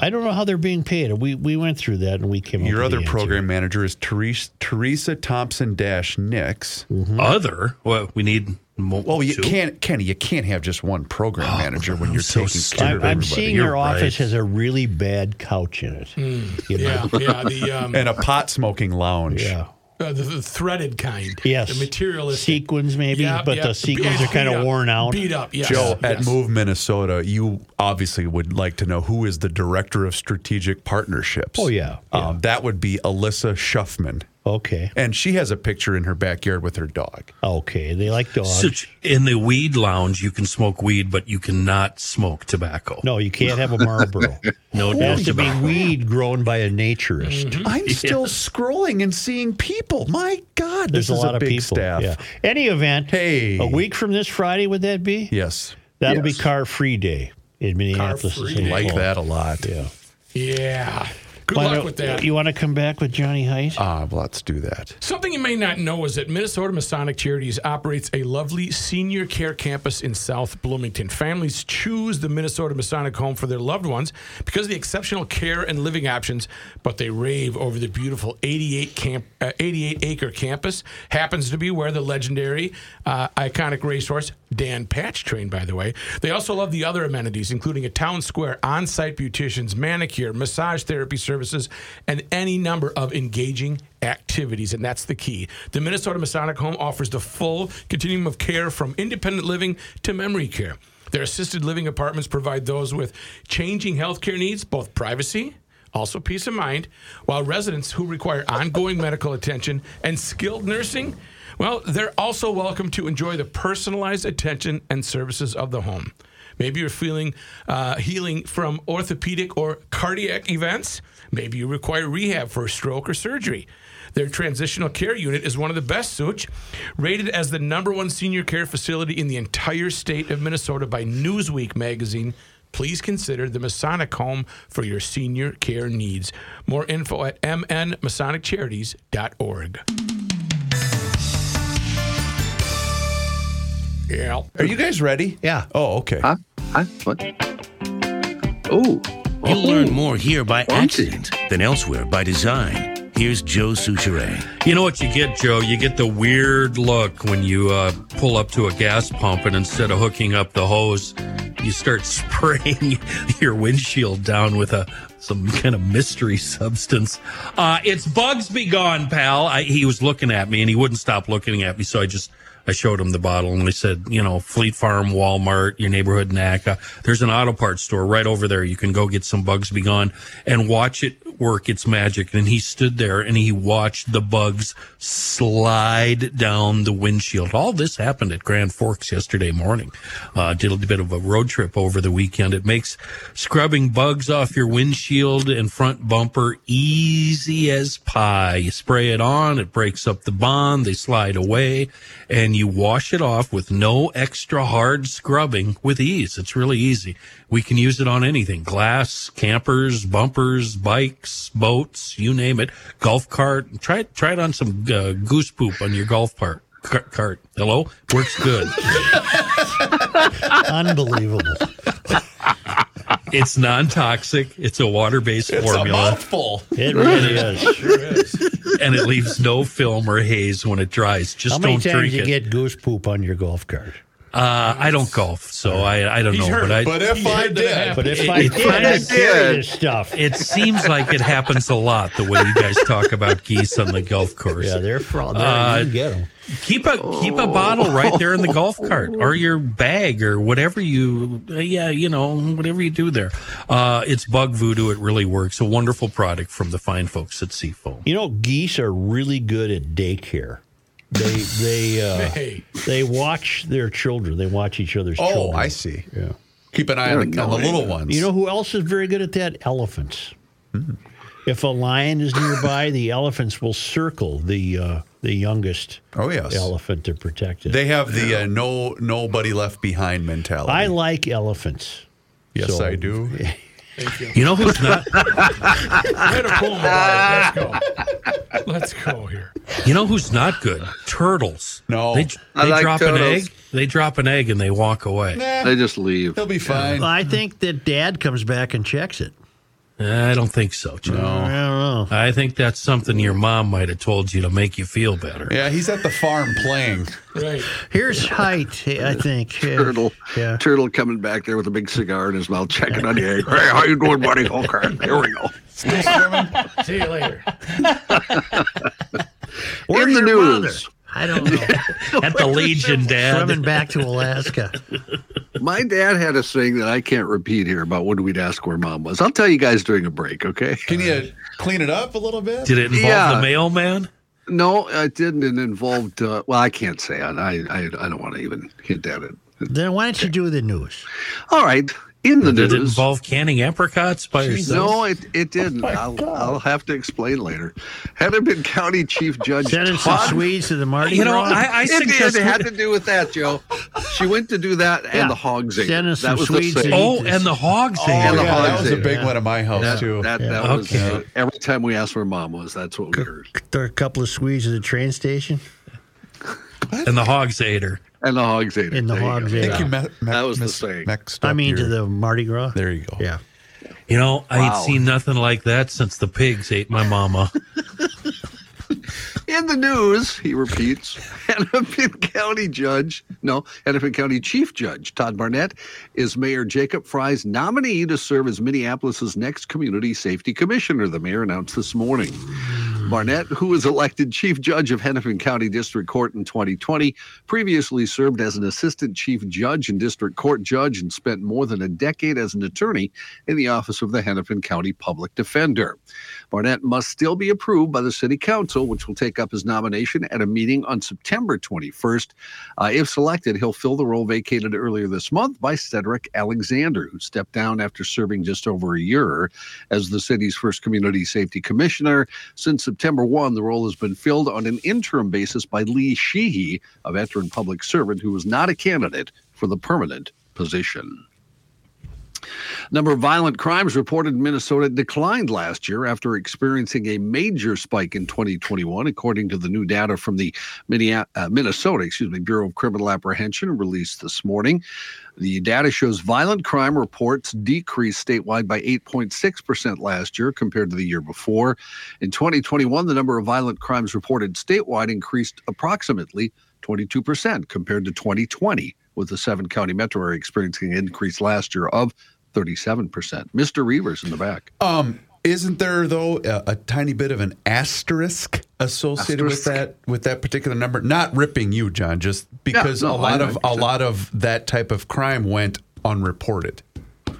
I don't know how they're being paid. We we went through that and we came. up Your with other the answer. program manager is Teresa, Teresa Thompson Dash Nix. Other? Well, we need more. Well, you two? can't, Kenny. You can't have just one program manager when you're so taking stupid. care I'm, of I'm seeing You're your office has a really bad couch in it. You know? Yeah, yeah. The um, <laughs> and a pot smoking lounge. Yeah. Uh, the, the threaded kind. Yes. The materialistic. Sequins maybe, Yeah, but yeah. the sequins Beat are kind of worn out. Beat up. Yes. Joe, at yes. Move Minnesota, you obviously would like to know who is the director of strategic partnerships. Oh, yeah, Um, that would be Alyssa Schuffman. Okay. And she has a picture in her backyard with her dog. Okay. They like dogs. So in the weed lounge, you can smoke weed, but you cannot smoke tobacco. no, you can't have a Marlboro. <laughs> no, It has to be weed grown by a naturist. Mm-hmm. I'm still scrolling and seeing people. My God, There's this a is lot a of big people. staff. Yeah. Any event, Hey. a week from this Friday, would that be? Yes. That'll Yes. be car free day in Minneapolis. and Car-free Like that a lot. Yeah. Yeah. Good Why luck with that. You want to come back with Johnny Heidt? Ah, let's do that. Something you may not know is that Minnesota Masonic Charities operates a lovely senior care campus in South Bloomington. Families choose the Minnesota Masonic Home for their loved ones because of the exceptional care and living options, but they rave over the beautiful 88 camp, uh, 88 acre campus. Happens to be where the legendary, uh, iconic racehorse Dan Patch trained, by the way. They also love the other amenities, including a town square, on-site beauticians, manicure, massage therapy services, and any number of engaging activities, and that's the key. The Minnesota Masonic Home offers the full continuum of care from independent living to memory care. Their assisted living apartments provide those with changing healthcare needs, both privacy, also peace of mind, while residents who require ongoing medical attention and skilled nursing, well, they're also welcome to enjoy the personalized attention and services of the home. Maybe you're feeling uh, healing from orthopedic or cardiac events. Maybe you require rehab for a stroke or surgery. Their transitional care unit is one of the best such, rated as the number one senior care facility in the entire state of Minnesota by Newsweek magazine. Please consider the Masonic Home for your senior care needs. More info at mnmasoniccharities.org. Yeah. Are you guys ready? Yeah. Oh, okay. Huh? Huh? What? Oh, You'll learn more here by accident than elsewhere by design. Here's Joe Soucheray. You know what you get, Joe? You get the weird look when you uh, pull up to a gas pump and instead of hooking up the hose, you start <laughs> spraying your windshield down with a some kind of mystery substance. Uh, it's Bugs Be Gone, pal. I, he was looking at me and he wouldn't stop looking at me. So I just, I showed him the bottle and I said, you know, Fleet Farm, Walmart, your neighborhood NAPA. There's an auto parts store right over there. You can go get some Bugs Be Gone and watch it work its magic. And he stood there and he watched the bugs slide down the windshield. All this happened at Grand Forks yesterday morning. Uh, did a bit of a road trip over the weekend. It makes scrubbing bugs off your windshield and front bumper easy as pie. You spray it on, it breaks up the bond, they slide away, and you wash it off with no extra hard scrubbing with ease. It's really easy. We can use it on anything glass, campers, bumpers, bikes, boats, you name it. Golf cart. Try it, try it on some uh, goose poop on your golf cart. Hello? Works good. <laughs> Unbelievable. it's non toxic. It's a water based formula. It's a mouthful. It really is. Sure is. and it leaves no film or haze when it dries. Just How many don't times drink you it. get goose poop on your golf cart? Uh, I don't golf, so I, I don't He's know. heard But I, But if I heard that it did. But if It- I it did, I'd kinda carry did. this stuff. it seems like it happens a lot the way you guys talk about geese on the golf course. yeah, they're from. Uh, get them. keep a keep a bottle right there in the golf cart or your bag or whatever you uh, yeah you know whatever you do there uh it's bug voodoo it really works a wonderful product from the fine folks at seafoam You know, geese are really good at daycare. They they uh, <laughs> Hey. they watch their children. They watch each other's oh, children. I see. Yeah. Keep an eye on the, on the little ones. You know who else is very good at that? Elephants. If a lion is nearby, the elephants will circle the uh, the youngest oh yes, elephant to protect it. they have the uh, no nobody left behind mentality. I like elephants. yes, so- I do. <laughs> you know who's not Way to pull. Let's go. Let's go here. you know who's not good turtles No. they, I they like drop an egg they drop an egg and they walk away They just leave. He'll be fine. I think that Dad comes back and checks it. I don't think so Joe. I don't know. i think that's something your mom might have told you to make you feel better Yeah, he's at the farm playing. Right. Here's Heidt, I think. <laughs> Turtle, Yeah. turtle coming back there with a big cigar in his mouth, checking on the egg. Hey, how you doing, buddy? Oh, okay, here we go. See you later. <laughs> Where's in the news, mother? I don't know. <laughs> at the legion <laughs> dad Swimming back to Alaska. <laughs> my dad had a saying that I can't repeat here about when we'd ask where mom was. I'll tell you guys during a break, okay? Can you clean it up a little bit? did it involve Yeah. the mailman No, it didn't. It involved. Uh, well, I can't say. I, I I I don't want to even hint at it. then why don't you do the news? All right, in the did it news. involve canning apricots by yourself No, it, it didn't. <laughs> I'll, I'll have to explain later. Hennepin County Chief Judge Sending some Todd Swedes to the Mardi You know, I, I It, suggest. did. it had to do with that, Joe. She went to do that and Yeah. the hogs ate. Send it. us That some was the Swedes saying. to. Oh, and the hogs. Oh, ate yeah, it. the that hogs was a big it. one at my house That, too. that, that Yeah. was Okay. uh, every time we asked where mom was. That's what we heard. There are a couple of Swedes at the train station. and the hogs ate her. And the hogs ate it. And the There you hogs go. ate I think you me- me- That was the mis- saying. mixed I up mean, to your- the Mardi Gras. There you go. Yeah. You know, I Wow. ain't seen nothing like that since the pigs ate my mama. <laughs> In the news, he repeats, Hennepin County Judge, no, Hennepin County Chief Judge Todd Barnette is Mayor Jacob Frey's nominee to serve as Minneapolis's next Community Safety Commissioner, the mayor announced this morning. Barnette, who was elected Chief Judge of Hennepin County District Court in 2020, previously served as an Assistant Chief Judge and District Court Judge and spent more than a decade as an attorney in the Office of the Hennepin County Public Defender. Barnette must still be approved by the City Council, which will take up his nomination at a meeting on September 21st. Uh, if selected, he'll fill the role vacated earlier this month by Cedric Alexander, who stepped down after serving just over a year as the city's first community safety commissioner. Since September 1, the role has been filled on an interim basis by Lee Sheehy, a veteran public servant who was not a candidate for the permanent position. Number of violent crimes reported in Minnesota declined last year after experiencing a major spike in 2021, according to the new data from the uh, Minnesota, excuse me, Bureau of Criminal Apprehension released this morning. The data shows violent crime reports decreased statewide by 8.6% last year compared to the year before. In 2021, the number of violent crimes reported statewide increased approximately 22% compared to 2020, with the seven county metro area experiencing an increase last year of 37%. Mr. Reavers in the back. Um, isn't there though a, a tiny bit of an asterisk associated with that with that particular number? Not ripping you, John, just because no, a lot of a lot of that type of crime went unreported. Do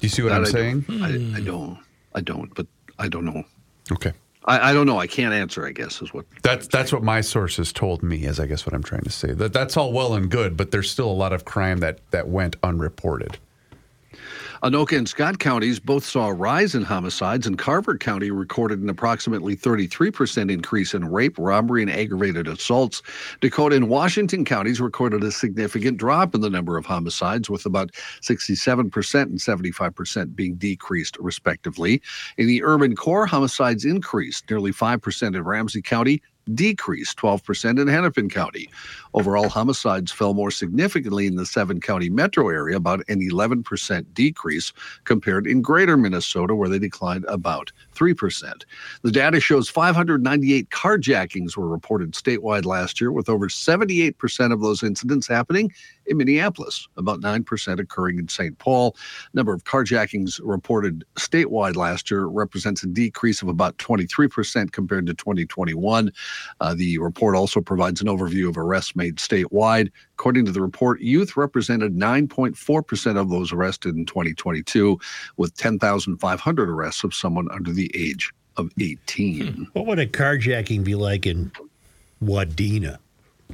you see what That I'm I saying? Don't, I, I don't. I don't, but I don't know. Okay. I, I don't know. I can't answer, I guess, is what. That's that's what my sources told me. Is I guess what I'm trying to say. That that's all well and good, but there's still a lot of crime that that went unreported. Anoka and Scott counties both saw a rise in homicides, and Carver County recorded an approximately 33% increase in rape, robbery, and aggravated assaults. Dakota and Washington counties recorded a significant drop in the number of homicides, with about 67% and 75% being decreased, respectively. In the urban core, homicides increased nearly 5% in Ramsey County, decreased 12% in Hennepin County. Overall, homicides fell more significantly in the seven county metro area, about an 11% decrease compared in greater Minnesota, where they declined about 3%. The data shows 598 carjackings were reported statewide last year, with over 78% of those incidents happening in Minneapolis, about 9% occurring in St. Paul. Number of carjackings reported statewide last year represents a decrease of about 23% compared to 2021. Uh, the report also provides an overview of arrests made statewide. According to the report, youth represented 9.4% of those arrested in 2022, with 10,500 arrests of someone under the age of 18. Hmm. What would a carjacking be like in Wadena?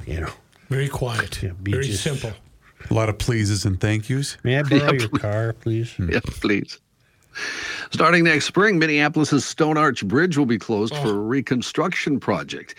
You know, Very quiet. Yeah, be Very just- simple. A lot of pleases and thank yous. may I borrow <laughs> your car, please? <laughs> Yeah, please. Starting next spring, Minneapolis's Stone Arch Bridge will be closed oh. for a reconstruction project.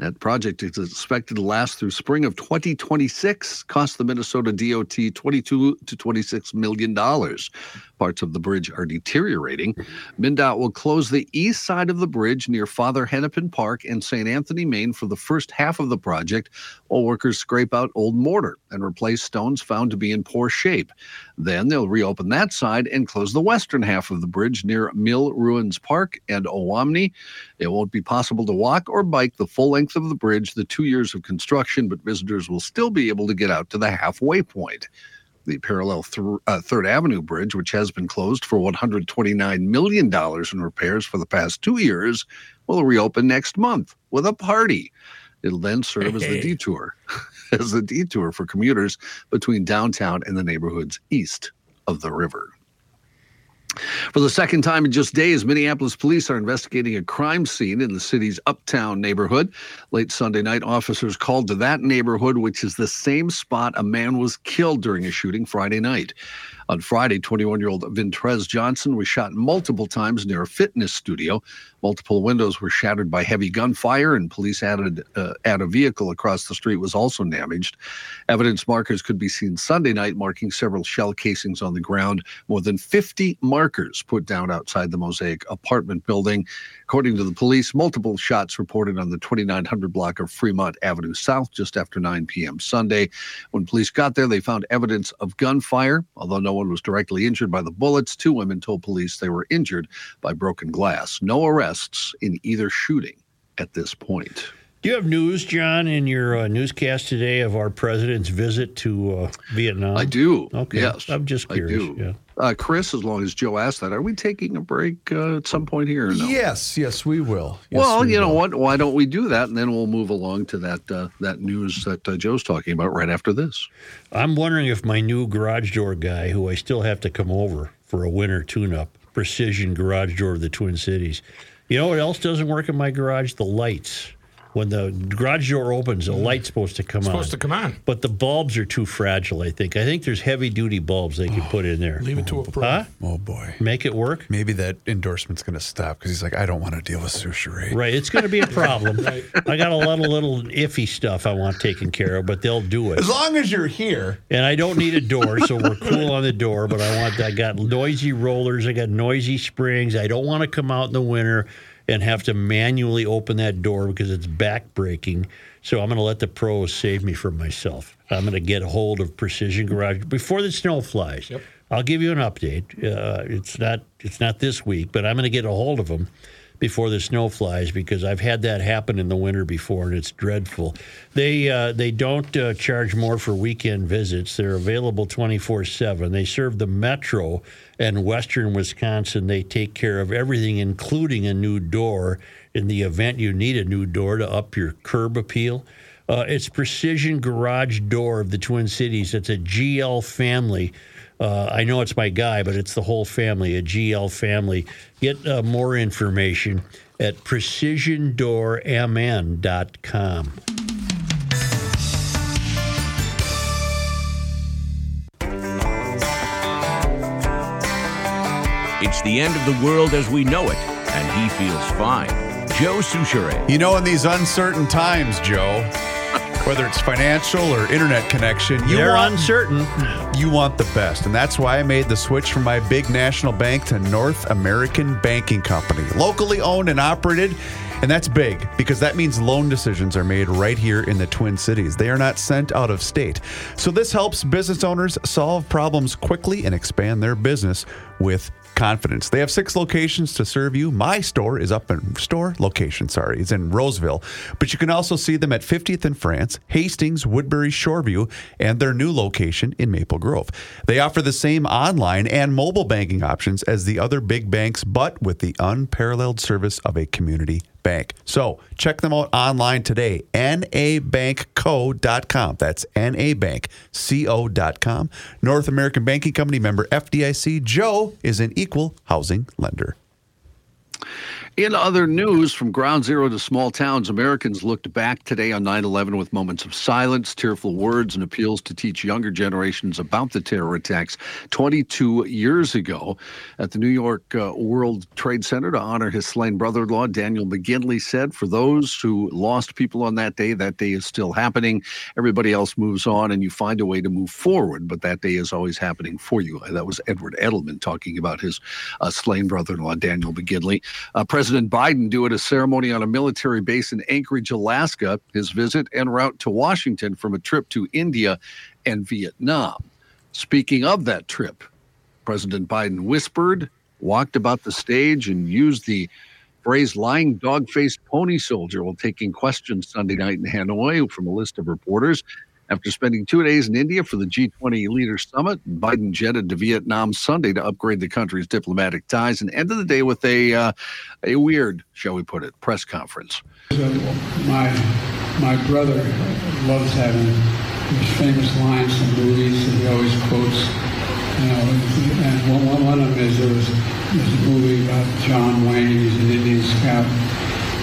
That project is expected to last through spring of 2026, cost the Minnesota DOT 22 to 26 million dollars. Parts of the bridge are deteriorating. MnDOT will close the east side of the bridge near Father Hennepin Park and St. Anthony, Main for the first half of the project, while workers scrape out old mortar and replace stones found to be in poor shape. Then they'll reopen that side and close the western half of the bridge near Mill Ruins Park and Owamni. It won't be possible to walk or bike the full length of the bridge the two years of construction, but visitors will still be able to get out to the halfway point. The parallel Thr uh, Third Avenue Bridge, which has been closed for $129 million in repairs for the past two years, will reopen next month with a party. It'll then serve as the detour, <laughs> as the detour for commuters between downtown and the neighborhoods east of the river. For the second time in just days, Minneapolis police are investigating a crime scene in the city's uptown neighborhood. Late Sunday night, officers called to that neighborhood, which is the same spot a man was killed during a shooting Friday night. On Friday, 21 year old Vintrez Johnson was shot multiple times near a fitness studio. Multiple windows were shattered by heavy gunfire, and police added uh, add a vehicle across the street was also damaged. Evidence markers could be seen Sunday night, marking several shell casings on the ground. More than 50 markers put down outside the Mosaic apartment building. According to the police, multiple shots reported on the 2900 block of Fremont Avenue South just after 9 p.m. Sunday. When police got there, they found evidence of gunfire. Although no one was directly injured by the bullets, two women told police they were injured by broken glass. No arrests in either shooting at this point. Do you have news, John, in your uh, newscast today of our president's visit to uh, Vietnam? I do. Okay. Yes. I'm just curious. I curious. do. Yeah. Uh, Chris, as long as Joe asked that, are we taking a break uh, at some point here or no? Yes, yes, we will. Yes, well, we you know what? Why don't we do that, and then we'll move along to that uh, that news that uh, Joe's talking about right after this. I'm wondering if my new garage door guy, who I still have to come over for a winter tune-up, precision garage door of the Twin Cities. You know what else doesn't work in my garage? The lights. When the garage door opens, the mm. light's supposed to come on. Supposed to come on. But the bulbs are too fragile, I think. I think there's heavy duty bulbs they can put in there. Leave it to a pro. Huh? Oh boy. Make it work? Maybe that endorsement's going to stop because he's like, I don't want to deal with sushi. Right. It's going to be a <laughs> problem. I got a lot of little iffy stuff I want taken care of, but they'll do it. As long as you're here. And I don't need a door, so we're cool on the door. But I want I got noisy rollers, I got noisy springs. I don't want to come out in the winter and have to manually open that door because it's back breaking. So I'm going to let the pros save me from myself. I'm going to get a hold of Precision Garage before the snow flies. I'll give you an update. Uh, it's not it's not this week, but I'm going to get a hold of them before the snow flies because I've had that happen in the winter before and it's dreadful. They uh, they don't uh, charge more for weekend visits. They're available 24/7. They serve the metro and western Wisconsin. They take care of everything including a new door in the event you need a new door to up your curb appeal. Uh, it's Precision Garage Door of the Twin Cities. It's a GL family. Uh, I know it's my guy, but it's the whole family, a GL family. Get uh, more information at precisiondoormn.com. It's the end of the world as we know it, and he feels fine. Joe Soucheray. You know, in these uncertain times, Joe, whether it's financial or internet connection, you They're want uncertain. you want the best, and that's why I made the switch from my big national bank to North American Banking Company, locally owned and operated. And that's big because that means loan decisions are made right here in the Twin Cities. They are not sent out of state. So this helps business owners solve problems quickly and expand their business with confidence. They have six locations to serve you. My store is up in store location, sorry, is in Roseville, but you can also see them at 50th and France, Hastings, Woodbury, Shoreview, and their new location in Maple Grove. They offer the same online and mobile banking options as the other big banks, but with the unparalleled service of a community bank. So check them out online today, nabankco.com. That's nabankco.com. North American Banking Company member FDIC. Joe is an equal housing lender. In other news, from ground zero to small towns, Americans looked back today on 9 11 with moments of silence, tearful words, and appeals to teach younger generations about the terror attacks 22 years ago. At the New York uh, World Trade Center to honor his slain brother in law, Daniel McGinley said, For those who lost people on that day, that day is still happening. Everybody else moves on, and you find a way to move forward, but that day is always happening for you. That was Edward Edelman talking about his uh, slain brother in law, Daniel McGinley. Uh, President Biden doing a ceremony on a military base in Anchorage, Alaska, his visit en route to Washington from a trip to India and Vietnam. Speaking of that trip, President Biden whispered, walked about the stage, and used the phrase lying dog faced pony soldier while taking questions Sunday night in Hanoi from a list of reporters. After spending two days in India for the G20 Leaders Summit, Biden jetted to Vietnam Sunday to upgrade the country's diplomatic ties and ended the day with a uh, a weird, shall we put it, press conference. My my brother loves having these famous lines from movies that he always quotes. You know, and one, of them is there was a movie about John Wayne. He's an Indian scout,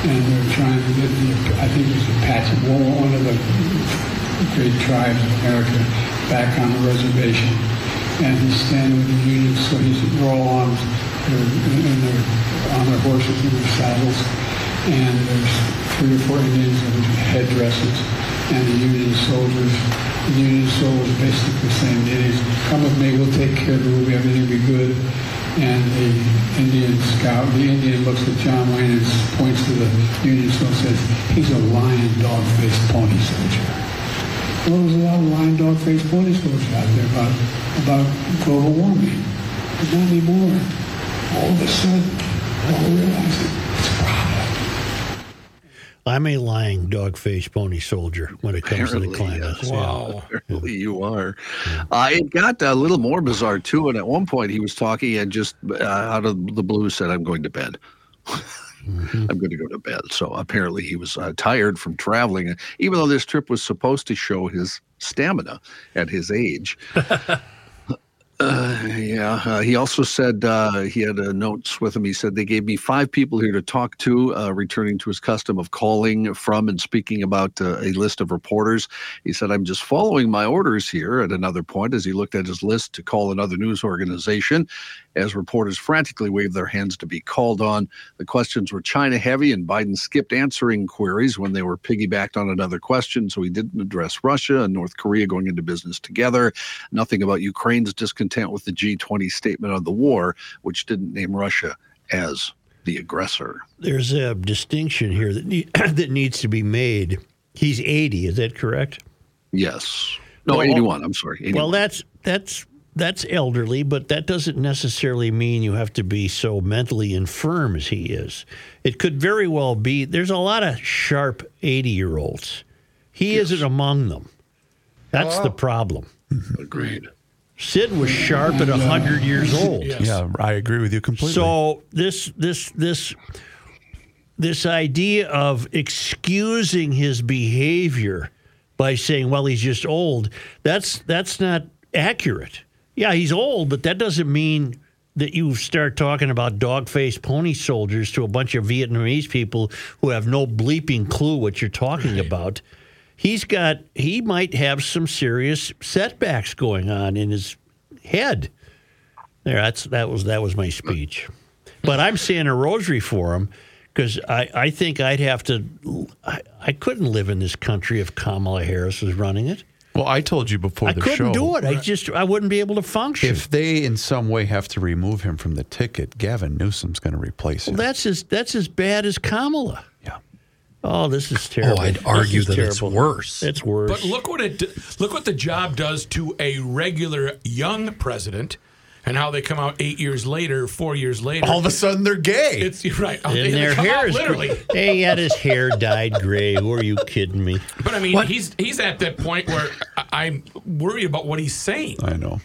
and they're trying to get the I think it was Apache, one of the great tribes of America back on the reservation. And he's standing with the Union, so he's all armed, they're, and they're on their horses in their saddles. And there's three or four Indians in headdresses, and the Union soldiers. The Union soldiers basically saying, Indians, come with me, we'll take care of the movie, everything will be good. And the Indian scout, the Indian looks at John Wayne and points to the Union soldier and says, he's a lion, dog-faced pony soldier. Well, there was a lot of lion dog faced pony soldiers out there about, about global warming. But not anymore. All of a sudden, all realizing it's a problem. I'm a lying dog faced pony soldier when it comes to the climate. yes. Wow. Apparently you are. Uh, it got a little more bizarre too. And at one point, he was talking and just uh, out of the blue said, "I'm going to bed." <laughs> I'm going to go to bed. So apparently he was uh, tired from traveling, even though this trip was supposed to show his stamina at his age. <laughs> Uh, yeah. Uh, he also said uh, he had uh, notes with him. He said they gave me five people here to talk to, uh, returning to his custom of calling from and speaking about uh, a list of reporters. He said, I'm just following my orders here at another point as he looked at his list to call another news organization. As reporters frantically waved their hands to be called on, the questions were China heavy, and Biden skipped answering queries when they were piggybacked on another question. So he didn't address Russia and North Korea going into business together. Nothing about Ukraine's discontent with the G20 statement on the war, which didn't name Russia as the aggressor. There's a distinction here that need, <clears throat> that needs to be made. He's 80, is that correct? Yes. No, Well, 81. I'm sorry. 81. Well, that's that's that's elderly, but that doesn't necessarily mean you have to be so mentally infirm as he is. It could very well be. There's a lot of sharp 80 year olds. He isn't among them. That's the problem. Mm-hmm. Agreed. Sid was sharp at 100 years old. Yes. Yeah, I agree with you completely. So this this this this idea of excusing his behavior by saying, "Well, he's just old," that's that's not accurate. Yeah, he's old, but that doesn't mean that you start talking about dog-faced pony soldiers to a bunch of Vietnamese people who have no bleeping clue what you're talking about. He's got he might have some serious setbacks going on in his head. There, that's that was that was my speech. But I'm saying a rosary for him because I, I think I'd have to. I, I couldn't live in this country if Kamala Harris was running it. Well, I told you before I the couldn't show. do it. I just I wouldn't be able to function. If they in some way have to remove him from the ticket, Gavin Newsom's going to replace him. well, that's as that's as bad as Kamala. yeah. Oh, this is oh, terrible. Oh, I'd argue is that it's worse. It's worse. But look what it look what the job does to a regular young president, and how they come out eight years later, four years later. All of a sudden, they're gay. it's you're right. and They their come hair is literally. Hey, he had his hair dyed gray. Who are you kidding me? But I mean, he's he's at that point where I- I'm worried about what he's saying. I know.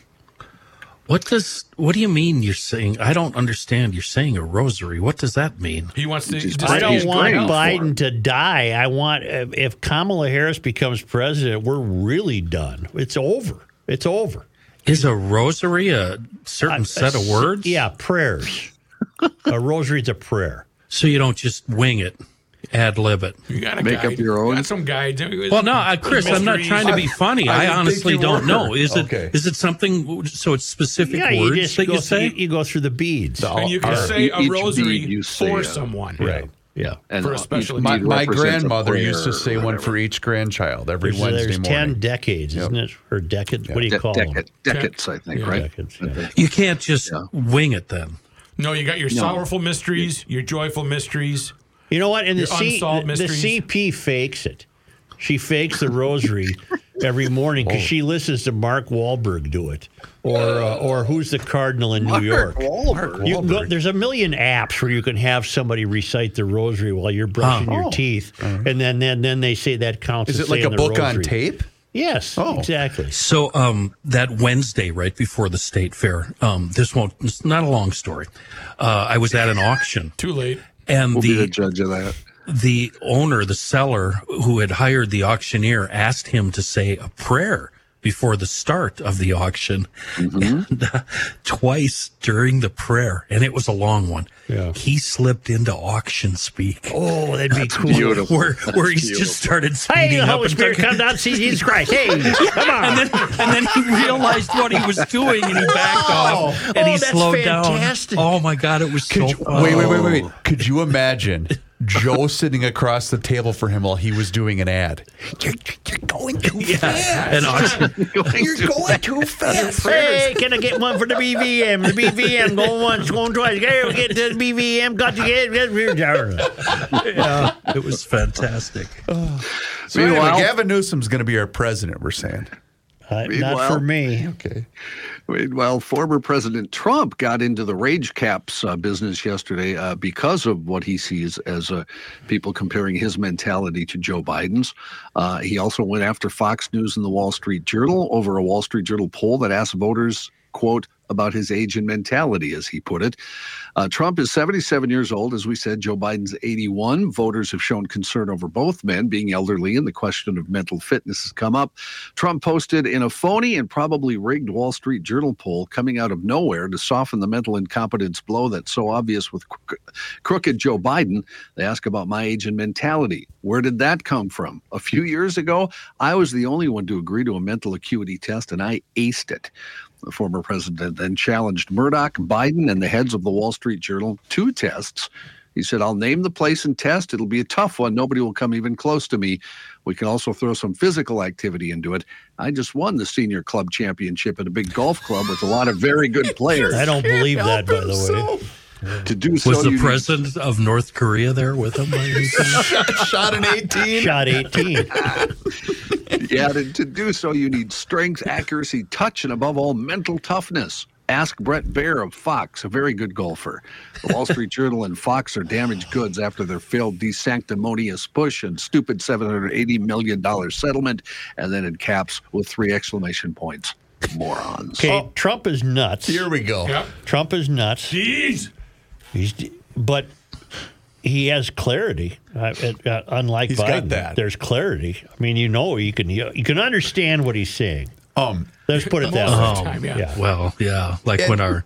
What does what do you mean you're saying I don't understand you're saying a rosary. What does that mean? He wants to. Just- just- I don't want Biden to die. I want if if Kamala Harris becomes president, we're really done. It's over. It's over. Is a rosary a certain A- set a of words? Yeah, prayers. a rosary's a prayer. So you don't just wing it, ad lib it. you gotta Make up guide. your You own? got some guides. Well, no, uh, Chris, I'm not trying to be funny. I I, didn't honestly don't were. know. Is it is Okay. it something? So it's specific Yeah, words just that you through, say. you, you go through the beads. And you can All right. say a rosary you say for a- someone. right. Yeah. And For a special My, my grandmother used to say one for each grandchild every There's, Wednesday there's morning. ten decades, isn't it? Or decades? What do you De- call them? decade- decades, I think, Yeah. right? Decades, yeah. You can't just Yeah. wing it then. No, you got your sorrowful mysteries, your joyful mysteries. You know what? And the, Your C, the, the. CP fakes it. She fakes the rosary <laughs> every morning because she listens to Mark Wahlberg do it, or uh, or who's the cardinal in New York. Wahlberg. You can go, there's a million apps where you can have somebody recite the rosary while you're brushing Oh. your teeth, and then, then then they say that counts. Is as it like a saying the book on tape? Yes, Oh. exactly. So um, that Wednesday, right before the state fair, um, this won't. It's not a long story. Uh, I was at an auction, Too late. and We'll be the the judge of that. The owner, the seller who had hired the auctioneer, asked him to say a prayer before the start of the auction, and uh, twice during the prayer, and it was a long one. Yeah. He slipped into auction speak. Oh, that'd be cool. Beautiful. Where, where That's he's just started Hey, speeding the up Holy and Spirit, come down, see Jesus <laughs> Christ. Hey, come on. and then and then he realized what he was doing and he backed off and Oh, he that's slowed fantastic. down. Oh my god, it was so you- fun. wait, wait, wait, wait, wait. Could you imagine Joe sitting across the table for him while he was doing an ad? You're, you're going too fast. And auction, <laughs> You're going too fast. Hey, can I get one for the BVM? The BVM, going once, going twice. Hey, get to the BVM, got to get it. yeah, it was fantastic. So anyway, Meanwhile- Gavin Newsom's going to be our president. We're saying. Uh, not for me. Okay. Well, former President Trump got into the rage caps uh, business yesterday uh, because of what he sees as uh, people comparing his mentality to Joe Biden's. Uh, he also went after Fox News and the Wall Street Journal over a Wall Street Journal poll that asked voters, quote, about his age and mentality, as he put it. Uh, Trump is 77 years old. As we said, Joe Biden's 81. Voters have shown concern over both men being elderly, and the question of mental fitness has come up. Trump posted in a phony and probably rigged Wall Street Journal poll coming out of nowhere to soften the mental incompetence blow that's so obvious with cro- crooked Joe Biden. They ask about my age and mentality. Where did that come from? A few years ago, I was the only one to agree to a mental acuity test, and I aced it. The former president then challenged Murdoch, Biden, and the heads of the Wall Street Journal to tests. He said, I'll name the place and test. It'll be a tough one. Nobody will come even close to me. We can also throw some physical activity into it. I just won the senior club championship at a big golf club with a lot of very good <laughs> players. I don't believe that, by the way. <laughs> To do so, Was the you need- president of North Korea there with him? by <laughs> shot, shot an 18. Shot 18. <laughs> yeah, to, to do so, you need strength, accuracy, touch, and above all, mental toughness. Ask Bret Baier of Fox, a very good golfer. The Wall Street Journal and Fox are damaged goods after their failed desanctimonious push and stupid $780 million settlement, and then in caps with three exclamation points. Morons. Okay, Trump is nuts. Here we go. Yep. Trump is nuts. Jeez. He's, but he has clarity. Uh, uh, unlike He's got Biden, that. there's clarity. I mean, you know, you can you, you can understand what he's saying. Um, Let's put it <laughs> that way. of the time, yeah. Yeah. Well, yeah, like when our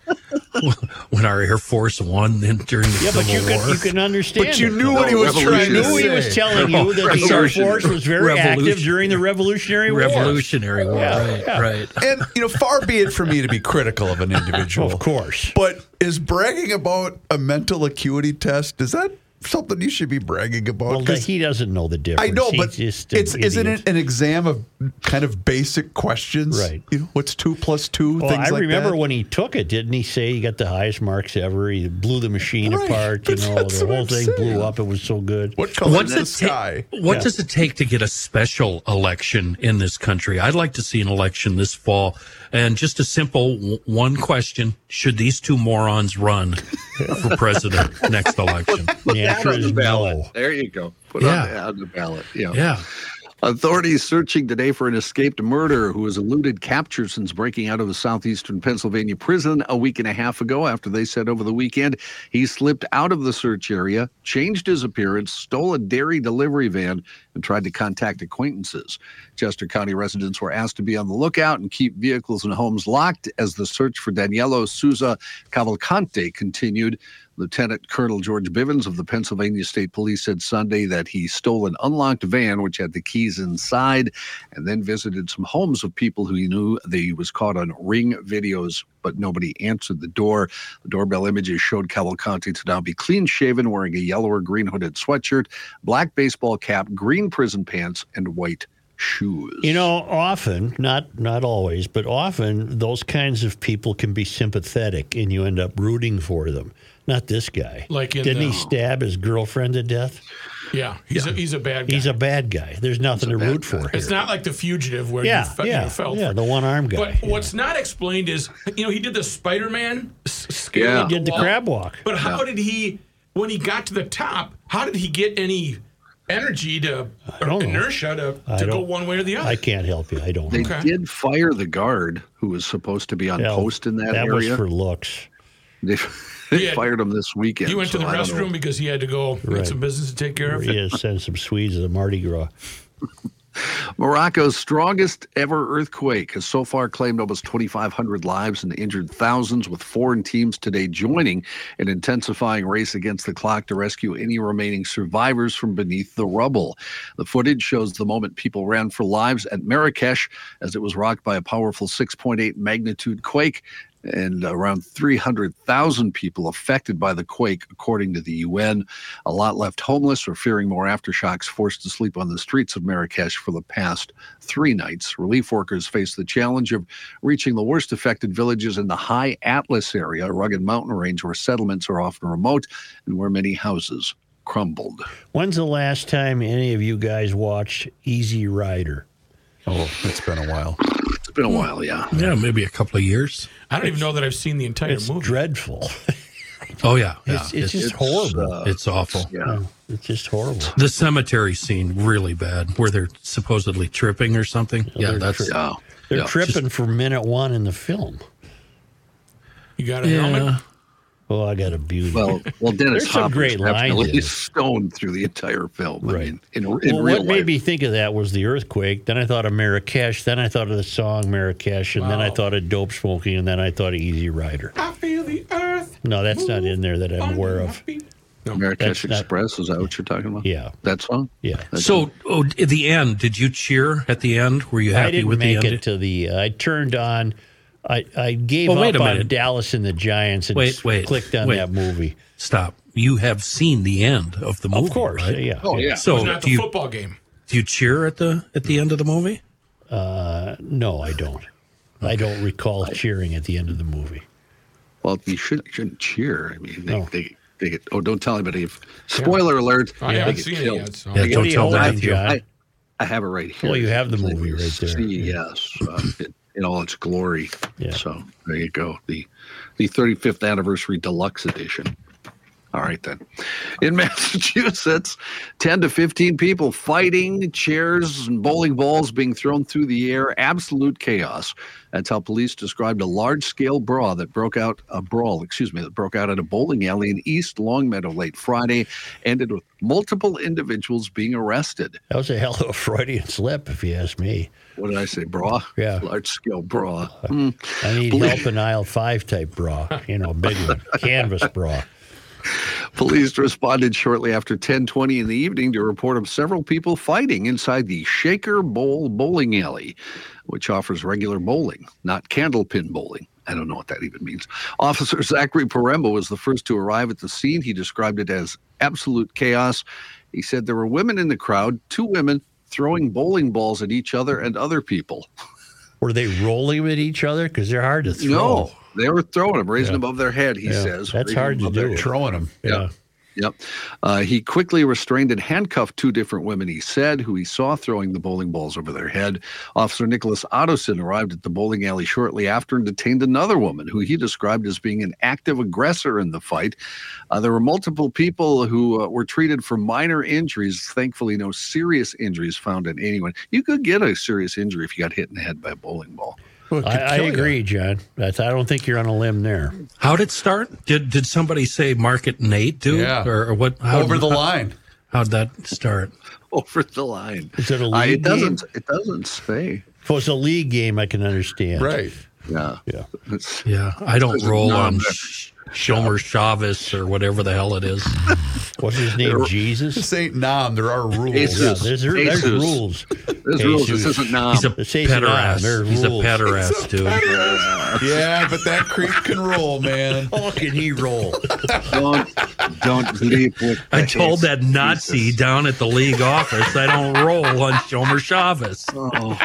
<laughs> when our Air Force won in, during the Yeah, but you Civil can War. you can understand. but you it. knew what he was trying You to knew he was telling you that the Air Force was very active during the Revolutionary War. Revolutionary War, Yeah, right? yeah. Right. and you know, far be it for me to be critical of an <laughs> individual, Of course. But is bragging about a mental acuity test is that something you should be bragging about? Well, 'Cause he doesn't know the difference. I know, He's but just an it's isn't idiot. it an exam of kind of basic questions? Right. You know, what's two plus two? Well, things I like remember that. when he took it, didn't he say he got the highest marks ever? He blew the machine Right, apart. You but know, that's the whole I'm thing saying. blew up. It was so good. What color What's is the it ta- sky? what Yeah. does it take to get a special election in this country? I'd like to see an election this fall. And just a simple w- one question: Should these two morons run for president next election? The answer is ballot. no. There you go. Put Yeah. on, the, on the ballot. Yeah. Yeah. Authorities searching today for an escaped murderer who has eluded capture since breaking out of a southeastern Pennsylvania prison a week and a half ago after they said over the weekend he slipped out of the search area, changed his appearance, stole a dairy delivery van, and tried to contact acquaintances. Chester County residents were asked to be on the lookout and keep vehicles and homes locked as the search for Danelo Souza Cavalcante continued. Lieutenant Colonel George Bivens of the Pennsylvania State Police said Sunday that he stole an unlocked van which had the keys inside and then visited some homes of people who he knew that he was caught on ring videos, but nobody answered the door. The doorbell images showed Cavalcante to now be clean shaven, wearing a yellow or green hooded sweatshirt, black baseball cap, green prison pants, and white shoes. You know, often, not not always, but often those kinds of people can be sympathetic, and you end up rooting for them. Not this guy. Like in didn't the- he uh, stab his girlfriend to death? Yeah, he's a he's a bad guy. He's a bad guy. There's nothing to root guy. for. It's here. not like the fugitive where Yeah, you, fe- yeah, you felt yeah, for- the one-armed guy, But yeah. what's not explained is, you know, he did the Spider-Man s- Yeah. He did the wall. crab walk. But how did he, when he got to the top, how did he get any energy to or inertia to, to go one way or the other? I can't help you. I don't. They know. Okay. did fire the guard who was supposed to be on Hell, post in that, that area. was for looks. They, they Yeah. fired him this weekend. he went to so the I restroom because he had to go Right. get some business to take care of. He has sent some Swedes to the Mardi Gras. <laughs> Morocco's strongest ever earthquake has so far claimed almost 2,500 lives and injured thousands, with foreign teams today joining an intensifying race against the clock to rescue any remaining survivors from beneath the rubble. The footage shows the moment people ran for lives at Marrakesh as it was rocked by a powerful 6.8 magnitude quake and around 300,000 people affected by the quake, according to the UN. A lot left homeless or fearing more aftershocks, forced to sleep on the streets of Marrakesh for the past three nights. Relief workers face the challenge of reaching the worst affected villages in the High Atlas area, a rugged mountain range where settlements are often remote and where many houses crumbled. When's the last time any of you guys watched Easy Rider? Oh, it's been a while. It's been a while, yeah. Yeah, maybe a couple of years. I don't even know that I've seen the entire It's movie. dreadful. Oh yeah, yeah. It's, it's just horrible. uh, it's awful. yeah. It's just horrible. The cemetery scene really bad, where they're supposedly tripping or something. yeah, they're that's Yeah. They're Yeah. tripping for minute one in the film. You got a helmet? Oh, I got a beauty. Well, well, Dennis There's some Hopper's great lines definitely stoned through the entire film. I Right. mean, in, in well, real what life. made me think of that was the earthquake. Then I thought of Marrakesh. Then I thought of the song Marrakesh. And then I thought of dope smoking. And then I thought of Easy Rider. I feel the earth. No, that's not in there that I'm aware of. feet. Marrakesh That's not- Express, is that what you're talking about? Yeah, That song? yeah. So, oh, at the end, did you cheer at the end? Were you happy with the? I happy didn't with make it to the. Uh, I turned on. I, I gave Well, wait up a on. Dallas and the Giants and Wait, s- wait, clicked on wait. that movie. Stop. You have seen the end of the movie, Of course, right? yeah. Oh, yeah. So, Wasn't do the you football game? do you cheer at the at the end of the movie? Uh, no, I don't. I don't recall cheering at the end of the movie. Well, you shouldn't shouldn't cheer. I mean, they, No. they, they get. Oh, don't tell anybody. If, spoiler alert. I they haven't get seen it yet, so- Yeah, don't are you tell holding, Matthew. I, I have it right here. Well, you have the movie right there. See, Yeah. yes, uh, in, in all its glory. Yeah. So there you go. The the 35th anniversary deluxe edition. All right then. In <laughs> Massachusetts, 10 to 15 people fighting, chairs and bowling balls being thrown through the air, absolute chaos. That's how police described a large-scale brawl that broke out a brawl, excuse me, that broke out at a bowling alley in East Longmeadow late Friday, ended with multiple individuals being arrested. That was a hell of a Freudian slip, if you ask me. What did I say, bra? Yeah. Large-scale bra. Hmm. I need Police- help in aisle five type bra, you know, big one, canvas bra. Police responded shortly after 10:20 in the evening to a report of several people fighting inside the Shaker Bowl bowling alley, which offers regular bowling, not candlepin bowling. I don't know what that even means. Officer Zachary Parembo was the first to arrive at the scene. He described it as absolute chaos. He said there were women in the crowd, two women throwing bowling balls at each other and other people. <laughs> Were they rolling them at each other? Because they're hard to throw. No, they were throwing them, raising Yeah. above their head, he Yeah, says. that's raising hard to above their do. Throwing them. Yeah. Yep. Uh, he quickly restrained and handcuffed two different women, he said, who he saw throwing the bowling balls over their head. Officer Nicholas Ottoson arrived at the bowling alley shortly after and detained another woman who he described as being an active aggressor in the fight. Uh, there were multiple people who uh, were treated for minor injuries. Thankfully, no serious injuries found in anyone. You could get a serious injury if you got hit in the head by a bowling ball. Well, I, I kill ya. agree, John. That's, I don't think you're on a limb there. How did it start? Did did somebody say Market Nate do? Yeah. Or, or what? How, Over the line. How'd that start? <laughs> Over the line. Is it a league it doesn't. It doesn't say. If it was a league game, I can understand. Right. Yeah. Yeah. It's- <laughs> Yeah, I don't roll on that. Sh- Shomer Shabbos or whatever the hell it is. What's his name? Jesus? This ain't Nam. There are rules. Jesus. Yeah, there's, there's Jesus. rules. There's rules. This isn't Nam. He's a It says it on, pederast. there's He's a rules. pederast, dude. Yeah, but that creep can roll, man. <laughs> Oh, can he roll? don't don't bleep with. <laughs> I told that Nazi Jesus. down at the league office I don't roll on Shomer Shabbos. Oh,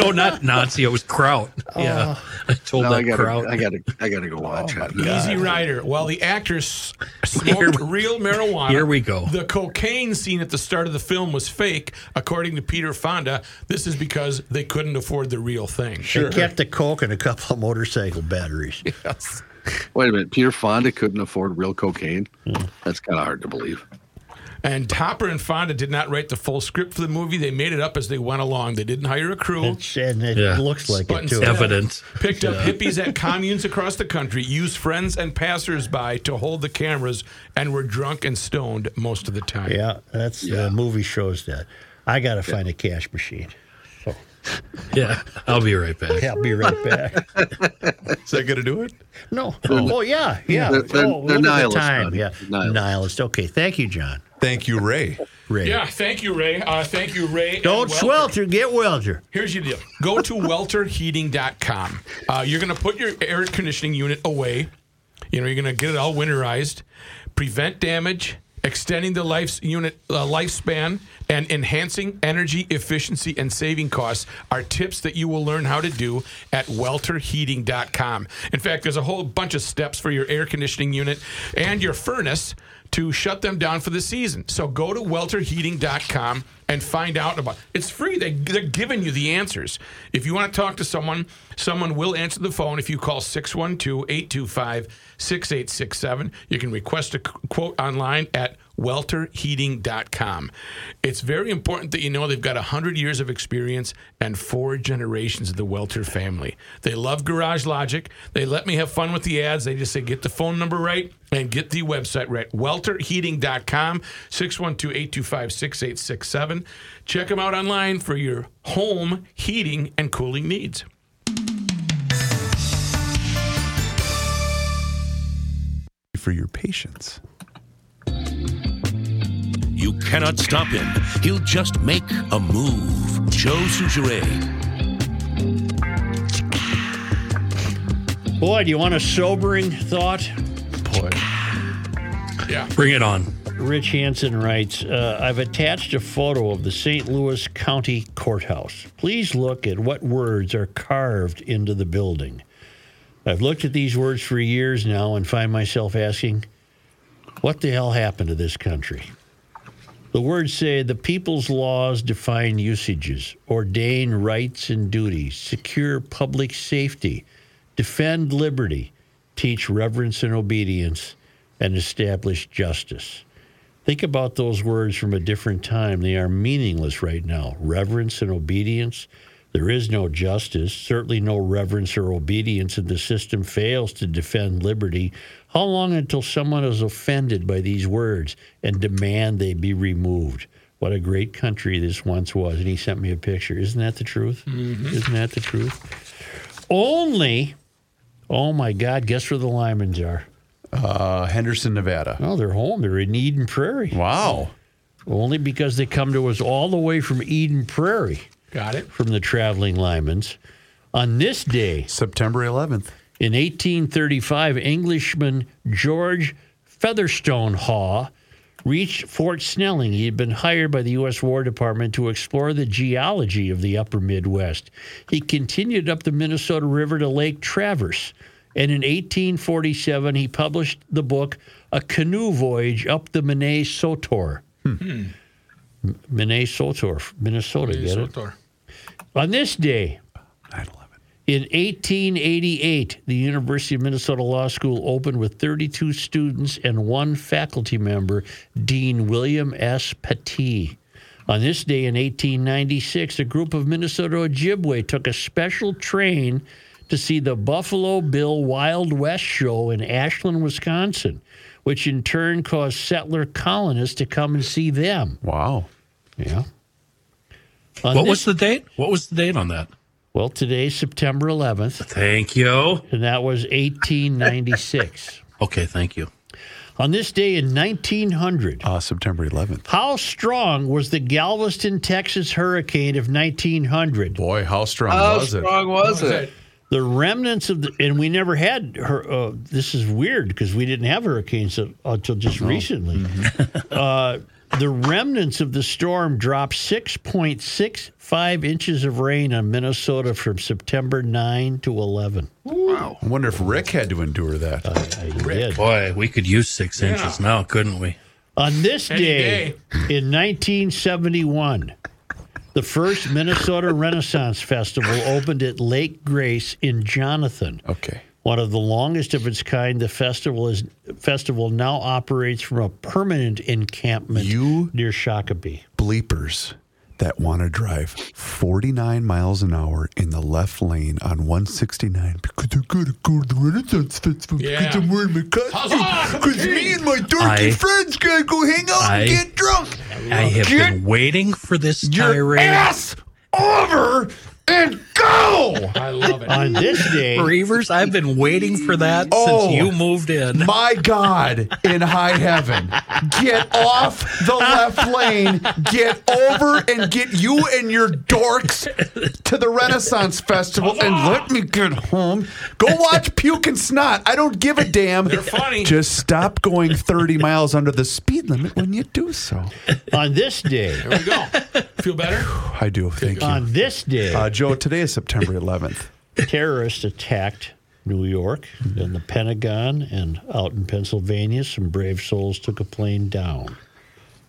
No, not Nazi. It was Kraut. Yeah, uh, I told no, that I gotta, Kraut. I gotta, I gotta go watch it. Oh, Easy Rider. While the actors smoked real marijuana, Here we go. The cocaine scene at the start of the film was fake, according to Peter Fonda. This is because they couldn't afford the real thing. Sure. They kept the coke and a couple of motorcycle batteries. Yes. Wait a minute, Peter Fonda couldn't afford real cocaine. Hmm. That's kind of hard to believe. And Hopper and Fonda did not write the full script for the movie. They made it up as they went along. They didn't hire a crew. It's, and it Yeah. looks like But it too. instead- Evident. Picked up hippies at <laughs> communes across the country, used friends and passersby to hold the cameras, and were drunk and stoned most of the time. Yeah, that's uh, the movie shows that. I got to find a cash machine. <laughs> Yeah, I'll be right back. Yeah, I'll be right back. Is that going to do it? No. Oh, yeah, yeah. They're- they're- oh, they're look at the time. Yeah, Nihilists. nihilist. Okay, thank you, John. Thank you, Ray. Ray. Yeah, thank you, Ray. Uh, thank you, Ray. Don't swelter, get welter. Here's your deal. Go to welterheating.com. Uh, you're going to put your air conditioning unit away. You know, you're going to get it all winterized, prevent damage, extending the life unit uh, lifespan, and enhancing energy efficiency and saving costs are tips that you will learn how to do at welterheating.com. In fact, there's a whole bunch of steps for your air conditioning unit and your furnace to shut them down for the season. So go to welterheating.com and find out about it's free. They, they're giving you the answers. If you want to talk to someone someone will answer the phone if you call 612-825-6867 you can request a quote online at welterheating.com it's very important that you know they've got 100 years of experience and four generations of the welter family. They love garage logic. They let me have fun with the ads. They just say get the phone number right and get the website right. Welterheating.com 612-825-6867 check them out online for your home heating and cooling needs. For your patience. You cannot stop him. He'll just make a move. Joe Soucheray. Boy, do you want a sobering thought? Boy. yeah Bring it on. Rich Hansen writes, uh, I've attached a photo of the St. Louis County Courthouse. Please look at what words are carved into the building. I've looked at these words for years now and find myself asking, what the hell happened to this country? The words say the people's laws define usages, ordain rights and duties, secure public safety, defend liberty, teach reverence and obedience, and establish justice. Think about those words from a different time. They are meaningless right now. Reverence and obedience. There is no justice, certainly no reverence or obedience, and the system fails to defend liberty. How long until someone is offended by these words and demand they be removed? What a great country this once was. And he sent me a picture. Isn't that the truth? Isn't that the truth? Only, oh my God, guess where the Lymans are? Uh, Henderson, Nevada. Oh, they're home. They're in Eden Prairie. Wow. Only because they come to us all the way from Eden Prairie, Got it. from the traveling Lymans. On this day, September 11th. In 1835, Englishman George Featherstonhaugh reached Fort Snelling. He had been hired by the U.S. War Department to explore the geology of the upper Midwest. He continued up the Minnesota River to Lake Traverse. And in 1847, he published the book A Canoe Voyage Up the Minnesota. Hmm. Minnesota, Minnesota, get it? On this day, 9/11. In 1888, the University of Minnesota Law School opened with 32 students and one faculty member, Dean William S. Pattee. On this day in 1896, a group of Minnesota Ojibwe took a special train to see the Buffalo Bill Wild West show in Ashland, Wisconsin, which in turn caused settler colonists to come and see them. Wow. Yeah. On What this- was the date? What was the date on that? Well, today's September 11th, Thank you. and that was 1896. <laughs> Okay, thank you. On this day in 1900, Uh, September 11th. how strong was the Galveston, Texas hurricane of 1900? Boy, how strong How was it? How strong was it? The remnants of the, and we never had her. Uh, this is weird because we didn't have hurricanes until just recently. uh, the remnants of the storm dropped 6.65 inches of rain on Minnesota from September 9 to 11. Wow. I wonder if Rick had to endure that. Uh, I did. Boy, we could use six inches now, couldn't we? On this day, day. in 1971, the first Minnesota Renaissance Festival opened at Lake Grace in Jonathan. okay. One of the longest of its kind, the festival is festival now operates from a permanent encampment You- near Shakopee. Bleepers that want to drive 49 miles an hour in the left lane on 169 because they're going to go to the Renaissance Festival Yeah. because I'm wearing my costume. Because me and my dorky I- friends got to go hang out I- and get drunk. I have Get been waiting for this Your ass over and go. I love it. On this day, Reavers, I've been waiting for that Oh. since you moved in. My God in high heaven, get off the left lane, get over and get you and your dorks to the Renaissance Festival and let me get home. Go watch Puke and Snot. I don't give a damn. They're funny. Just stop going 30 miles under the speed limit when you do so. on this day, here we go. Feel better? I do. Thank you. on this day, Uh, Joe, today is September 11th. terrorists attacked New York and the Pentagon, and out in Pennsylvania, some brave souls took a plane down.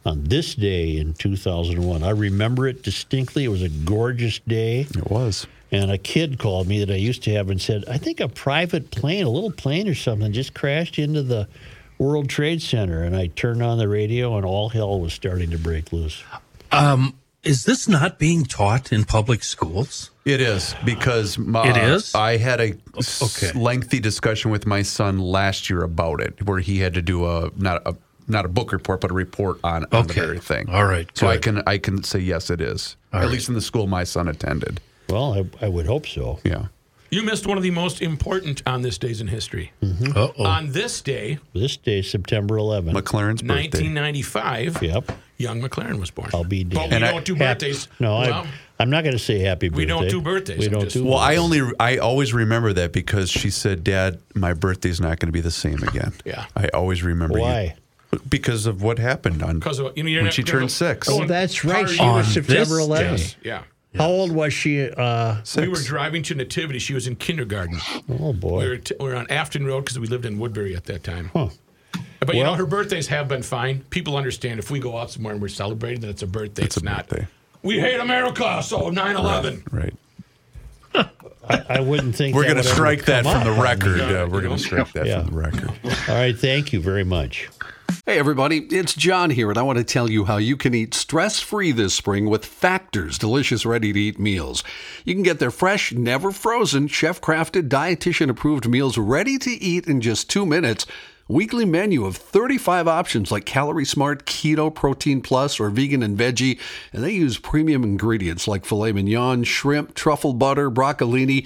On this day in 2001, I remember it distinctly. It was a gorgeous day. It was. And a kid called me that I used to have and said, I think a private plane, a little plane or something, just crashed into the World Trade Center. And I turned on the radio, and all hell was starting to break loose. Um, is this not being taught in public schools? It is because my, It is? I had a Okay. lengthy discussion with my son last year about it, where he had to do a not a not a book report, but a report on, on the Okay. very thing. All right, So I can I can say yes, it is. All At right. least in the school my son attended. Well, I, I would hope so. Yeah. You missed one of the most important on this days in history. Uh oh. On this day, This day, September 11th. McLaren's birthday. 1995, Yep. young McLaren was born. I'll be But we And don't do Hap- birthdays. No, Well, I, I'm not going to say happy birthday. We don't do birthdays, We I'm don't just- do Well, I birthdays. only I always remember that because she said, "Dad, my birthday's not going to be the same again." <laughs> Yeah. I always remember. you- Why? because of what happened on 'Cause of- you know, when not she turned go- six. Oh, that's right. party She was On September this 11th. day. Yes. Yeah. How old was she? Uh, We were driving to Nativity. She was in kindergarten. oh boy. We were, t- we were on Afton Road because we lived in Woodbury at that time. Huh. But you know, her birthdays have been fine. People understand if we go out somewhere and we're celebrating that it's a birthday. It's, a not. birthday. We hate America, so 9 11. Right. I, I wouldn't think We're going to strike that from the record. Yeah, Uh, we're going to strike that Yeah. from the record. All right, thank you very much. Hey, everybody, it's John here, and I want to tell you how you can eat stress free this spring with Factor's delicious ready to eat meals. You can get their fresh, never frozen, chef crafted, dietitian approved meals ready to eat in just two minutes. Weekly menu of 35 options like Calorie Smart, Keto, Protein Plus, or Vegan and Veggie. And they use premium ingredients like filet mignon, shrimp, truffle butter, broccolini,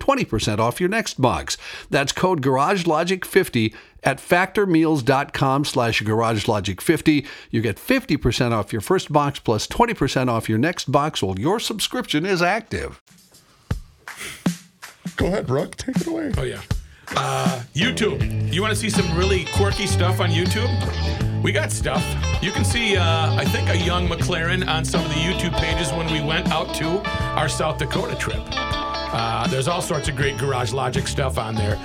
20% off your next box. That's code garagelogic50 at factormeals.com slash garagelogic50. You get 50% off your first box plus 20% off your next box while your subscription is active. Go ahead, Brooke. Take it away. Oh, yeah. Uh, YouTube. You want to see some really quirky stuff on YouTube? We got stuff. You can see, uh, I think, a young McLaren on some of the YouTube pages when we went out to our South Dakota trip. Uh, there's all sorts of great Garage Logic stuff on there.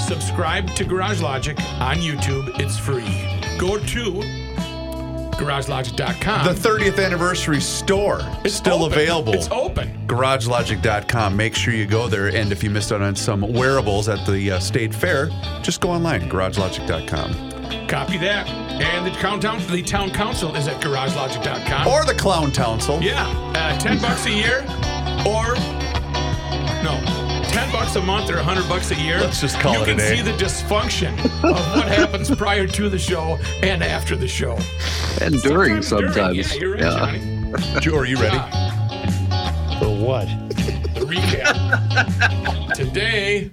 Subscribe to Garage Logic on YouTube. It's free. Go to garagelogic.com. The 30th anniversary store is It's still open. available. It's open. GarageLogic.com. Make sure you go there. And if you missed out on some wearables at the uh, state fair, just go online. GarageLogic.com. Copy that. And the town, the town council is at garagelogic.com. Or the Clown Council. Yeah, uh, ten bucks a year, or no, ten bucks a month or hundred bucks a year. Let's just call you it a can day. see the dysfunction of what happens prior to the show and after the show. And during Sometimes during. Yeah, you're right, Yeah. Joe, are you ready? Yeah, For what? the recap. <laughs> Today,